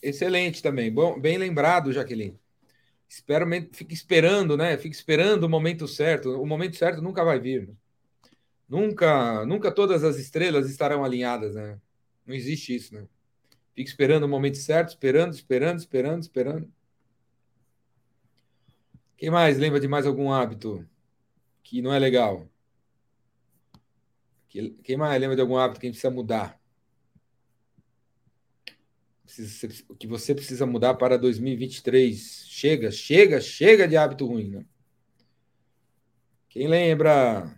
Excelente também. Bom, bem lembrado, Jaqueline. Espero, fique esperando, né? Fique esperando o momento certo. O momento certo nunca vai vir. Né? Nunca, nunca todas as estrelas estarão alinhadas, né? Não existe isso, né? Fica esperando o momento certo, esperando, esperando, esperando, esperando. Quem mais lembra de mais algum hábito que não é legal? Quem mais lembra de algum hábito que a gente precisa mudar? O que você precisa mudar para 2023? Chega, chega, chega de hábito ruim, né? Quem lembra?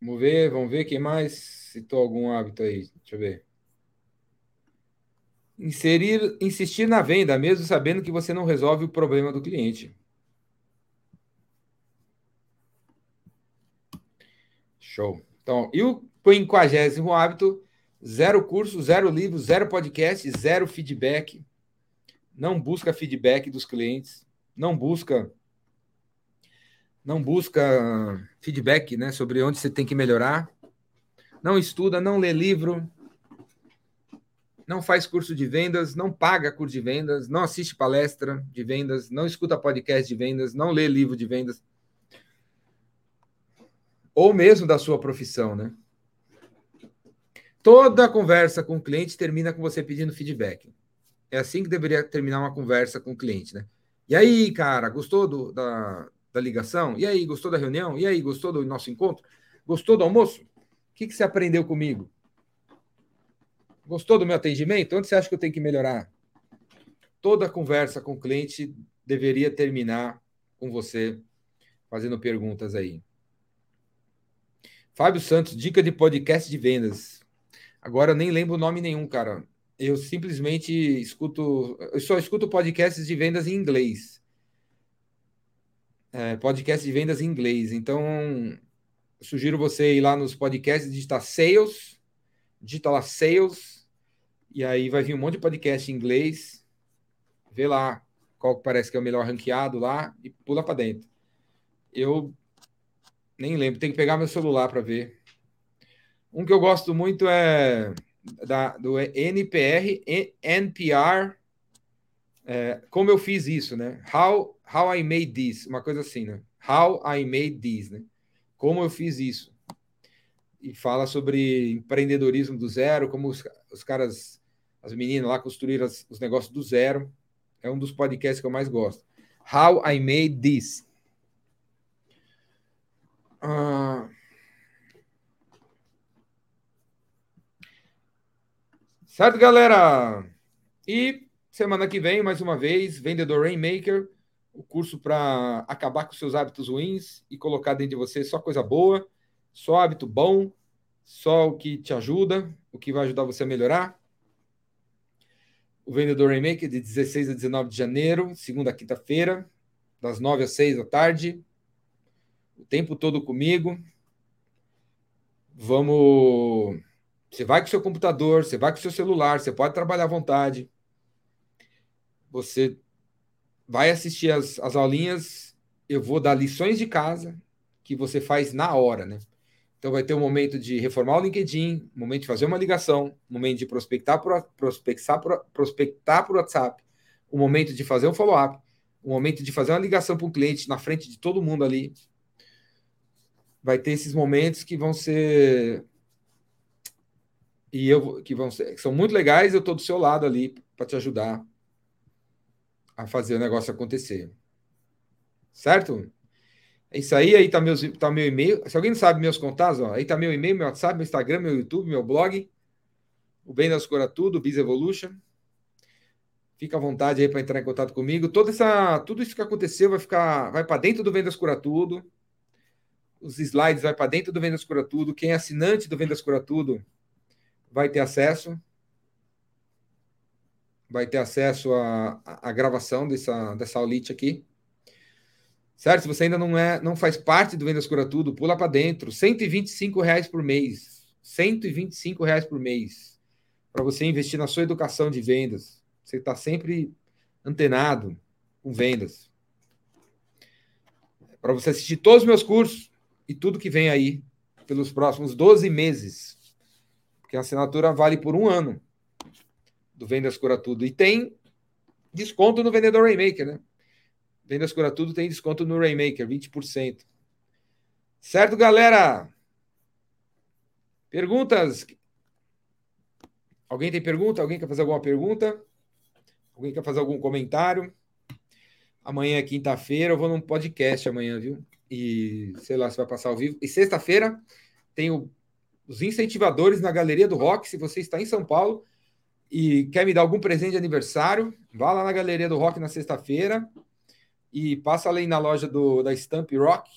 Vamos ver, vamos ver quem mais citou algum hábito aí. Deixa eu ver. Inserir, insistir na venda, mesmo sabendo que você não resolve o problema do cliente. Show. Então, e o quinquagésimo hábito? Zero curso, zero livro, zero podcast, zero feedback. Não busca feedback dos clientes. Não busca não busca feedback né, sobre onde você tem que melhorar, não estuda, não lê livro, não faz curso de vendas, não paga curso de vendas, não assiste palestra de vendas, não escuta podcast de vendas, não lê livro de vendas. Ou mesmo da sua profissão, né? Toda conversa com o cliente termina com você pedindo feedback. É assim que deveria terminar uma conversa com o cliente, né? E aí, cara, gostou do, da, da ligação? E aí, gostou da reunião? E aí, gostou do nosso encontro? Gostou do almoço? O que, que você aprendeu comigo? Gostou do meu atendimento? Onde você acha que eu tenho que melhorar? Toda conversa com o cliente deveria terminar com você fazendo perguntas aí. Fábio Santos, dica de podcast de vendas. Agora eu nem lembro o nome nenhum, cara. Eu simplesmente escuto, eu só escuto podcasts de vendas em inglês é, podcast de vendas em inglês. Então, sugiro você ir lá nos podcasts, digitar sales, digita lá sales, e aí vai vir um monte de podcast em inglês. Vê lá qual que parece que é o melhor ranqueado lá e pula para dentro. Eu nem lembro, tem que pegar meu celular para ver. Um que eu gosto muito é da, do NPR, NPR, é, como eu fiz isso, né? How How I Made This, uma coisa assim, né? How I Made This, né? Como eu fiz isso. E fala sobre empreendedorismo do zero, como os, os caras, as meninas lá construíram as, os negócios do zero. É um dos podcasts que eu mais gosto. How I Made This. Ah... Certo, galera? E semana que vem, mais uma vez, Vendedor Rainmaker o curso para acabar com seus hábitos ruins e colocar dentro de você só coisa boa, só hábito bom, só o que te ajuda, o que vai ajudar você a melhorar. O Vendedor Remake de 16 a 19 de janeiro, segunda a quinta-feira, das 9 às 6 da tarde. O tempo todo comigo. Vamos. Você vai com o seu computador, você vai com o seu celular, você pode trabalhar à vontade. Você vai assistir as, as aulinhas, eu vou dar lições de casa que você faz na hora, né? Então vai ter um momento de reformar o LinkedIn, momento de fazer uma ligação, momento de prospectar por prospectar por, prospectar por WhatsApp, um momento de fazer um follow-up, um momento de fazer uma ligação para um cliente na frente de todo mundo ali. Vai ter esses momentos que vão ser e eu que vão ser que são muito legais, eu estou do seu lado ali para te ajudar a fazer o negócio acontecer. Certo? É isso aí, aí tá, meus, tá meu e-mail. Se alguém não sabe meus contatos, ó, aí tá meu e-mail, meu WhatsApp, meu Instagram, meu YouTube, meu blog. O Bem das Cura Tudo, Biz Evolution. Fica à vontade aí para entrar em contato comigo. Toda essa, tudo isso que aconteceu vai ficar, vai para dentro do Vendas Cura Tudo. Os slides vai para dentro do Vendas Cura Tudo. Quem é assinante do Vendas Cura Tudo vai ter acesso vai ter acesso à, à gravação dessa, dessa aulite aqui. Certo? Se você ainda não é, não faz parte do Vendas Cura Tudo, pula para dentro. 125 reais por mês. 125 reais por mês. Para você investir na sua educação de vendas. Você está sempre antenado com vendas. Para você assistir todos os meus cursos e tudo que vem aí pelos próximos 12 meses. Porque a assinatura vale por um ano do Vendas Cura Tudo. E tem desconto no vendedor Rainmaker, né? Vendas Cura Tudo tem desconto no Rainmaker, 20%. Certo, galera? Perguntas? Alguém tem pergunta? Alguém quer fazer alguma pergunta? Alguém quer fazer algum comentário? Amanhã é quinta-feira, eu vou num podcast amanhã, viu? E sei lá se vai passar ao vivo. E sexta-feira tem o, os incentivadores na Galeria do Rock. Se você está em São Paulo e quer me dar algum presente de aniversário, vá lá na Galeria do Rock na sexta-feira e passa ali na loja do, da Stamp Rock,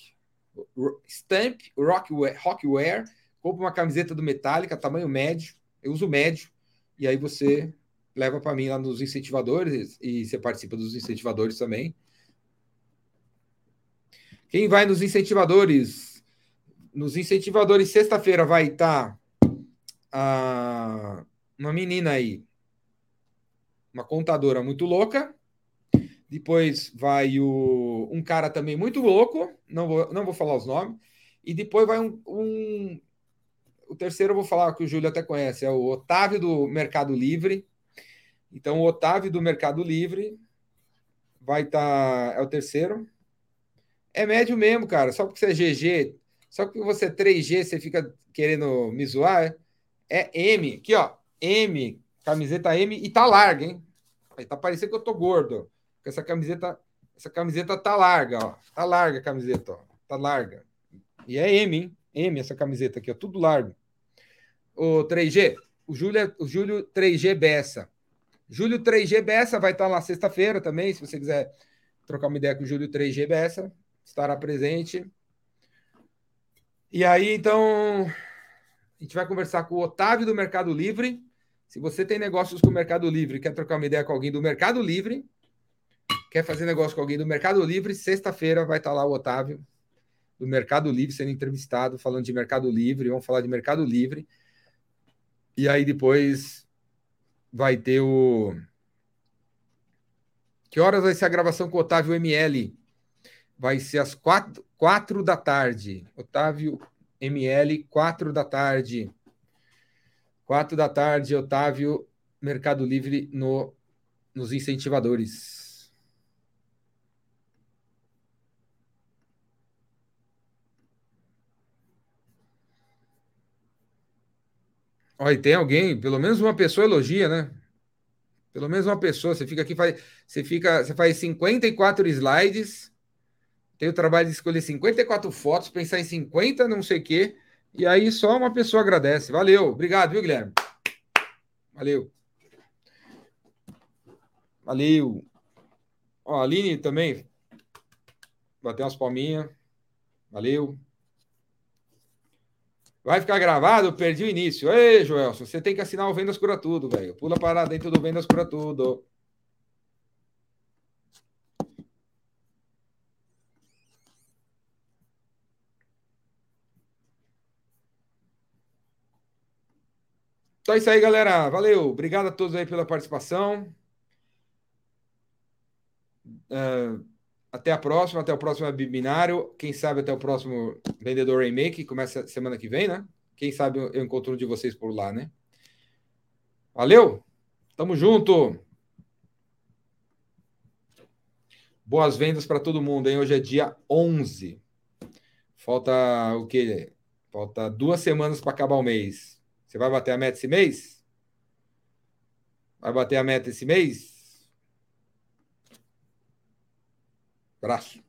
Stamp Rockwear, Rockwear, compra uma camiseta do Metallica, tamanho médio, eu uso médio, e aí você leva para mim lá nos incentivadores e você participa dos incentivadores também. Quem vai nos incentivadores? Nos incentivadores, sexta-feira vai estar tá, uma menina aí, uma contadora muito louca. Depois vai o, um cara também muito louco, não vou, não vou falar os nomes. E depois vai um, um o terceiro eu vou falar que o Júlio até conhece, é o Otávio do Mercado Livre. Então, o Otávio do Mercado Livre vai estar. Tá, é o terceiro. É médio mesmo, cara. Só porque você é GG, só porque você é 3G, você fica querendo me zoar. É, é M. Aqui, ó. M. Camiseta M e tá larga, hein? Aí tá parecendo que eu tô gordo. Essa camiseta, essa camiseta tá larga, ó. Tá larga a camiseta, ó. Tá larga. E é M, hein? M essa camiseta aqui, ó. Tudo largo. O 3G. O Júlio, é, o Júlio 3G Bessa. Júlio 3G Bessa vai estar lá sexta-feira também, se você quiser trocar uma ideia com o Júlio 3G Bessa, estará presente. E aí, então, a gente vai conversar com o Otávio do Mercado Livre. Se você tem negócios com o Mercado Livre, quer trocar uma ideia com alguém do Mercado Livre, quer fazer negócio com alguém do Mercado Livre, sexta-feira vai estar lá o Otávio do Mercado Livre sendo entrevistado, falando de Mercado Livre. Vamos falar de Mercado Livre. E aí depois vai ter o. Que horas vai ser a gravação com o Otávio ML? Vai ser às quatro, quatro da tarde. Otávio ML, quatro da tarde. Quatro da tarde, Otávio, Mercado Livre no, nos incentivadores. Olha, tem alguém, pelo menos uma pessoa elogia, né? Pelo menos uma pessoa. Você fica aqui, faz, você fica, você faz 54 slides, tem o trabalho de escolher 54 fotos, pensar em 50, não sei o quê, e aí só uma pessoa agradece. Valeu, obrigado, viu, Guilherme? Valeu. Valeu. Ó, a Aline também bateu umas palminhas. Valeu. Vai ficar gravado? Perdi o início. Ei, Joelson, você tem que assinar o Vendas Cura Tudo, velho. Pula para dentro do Vendas Cura Tudo. Então é isso aí, galera. Valeu. Obrigado a todos aí pela participação. Uh, até a próxima, até o próximo webinário. Quem sabe até o próximo Vendedor Remake, que começa semana que vem, né? Quem sabe eu encontro um de vocês por lá, né? Valeu? Tamo junto! Boas vendas para todo mundo, hein? Hoje é dia 11. Falta o quê? Falta duas semanas para acabar o mês. Você vai bater a meta esse mês? Vai bater a meta esse mês? Abraço.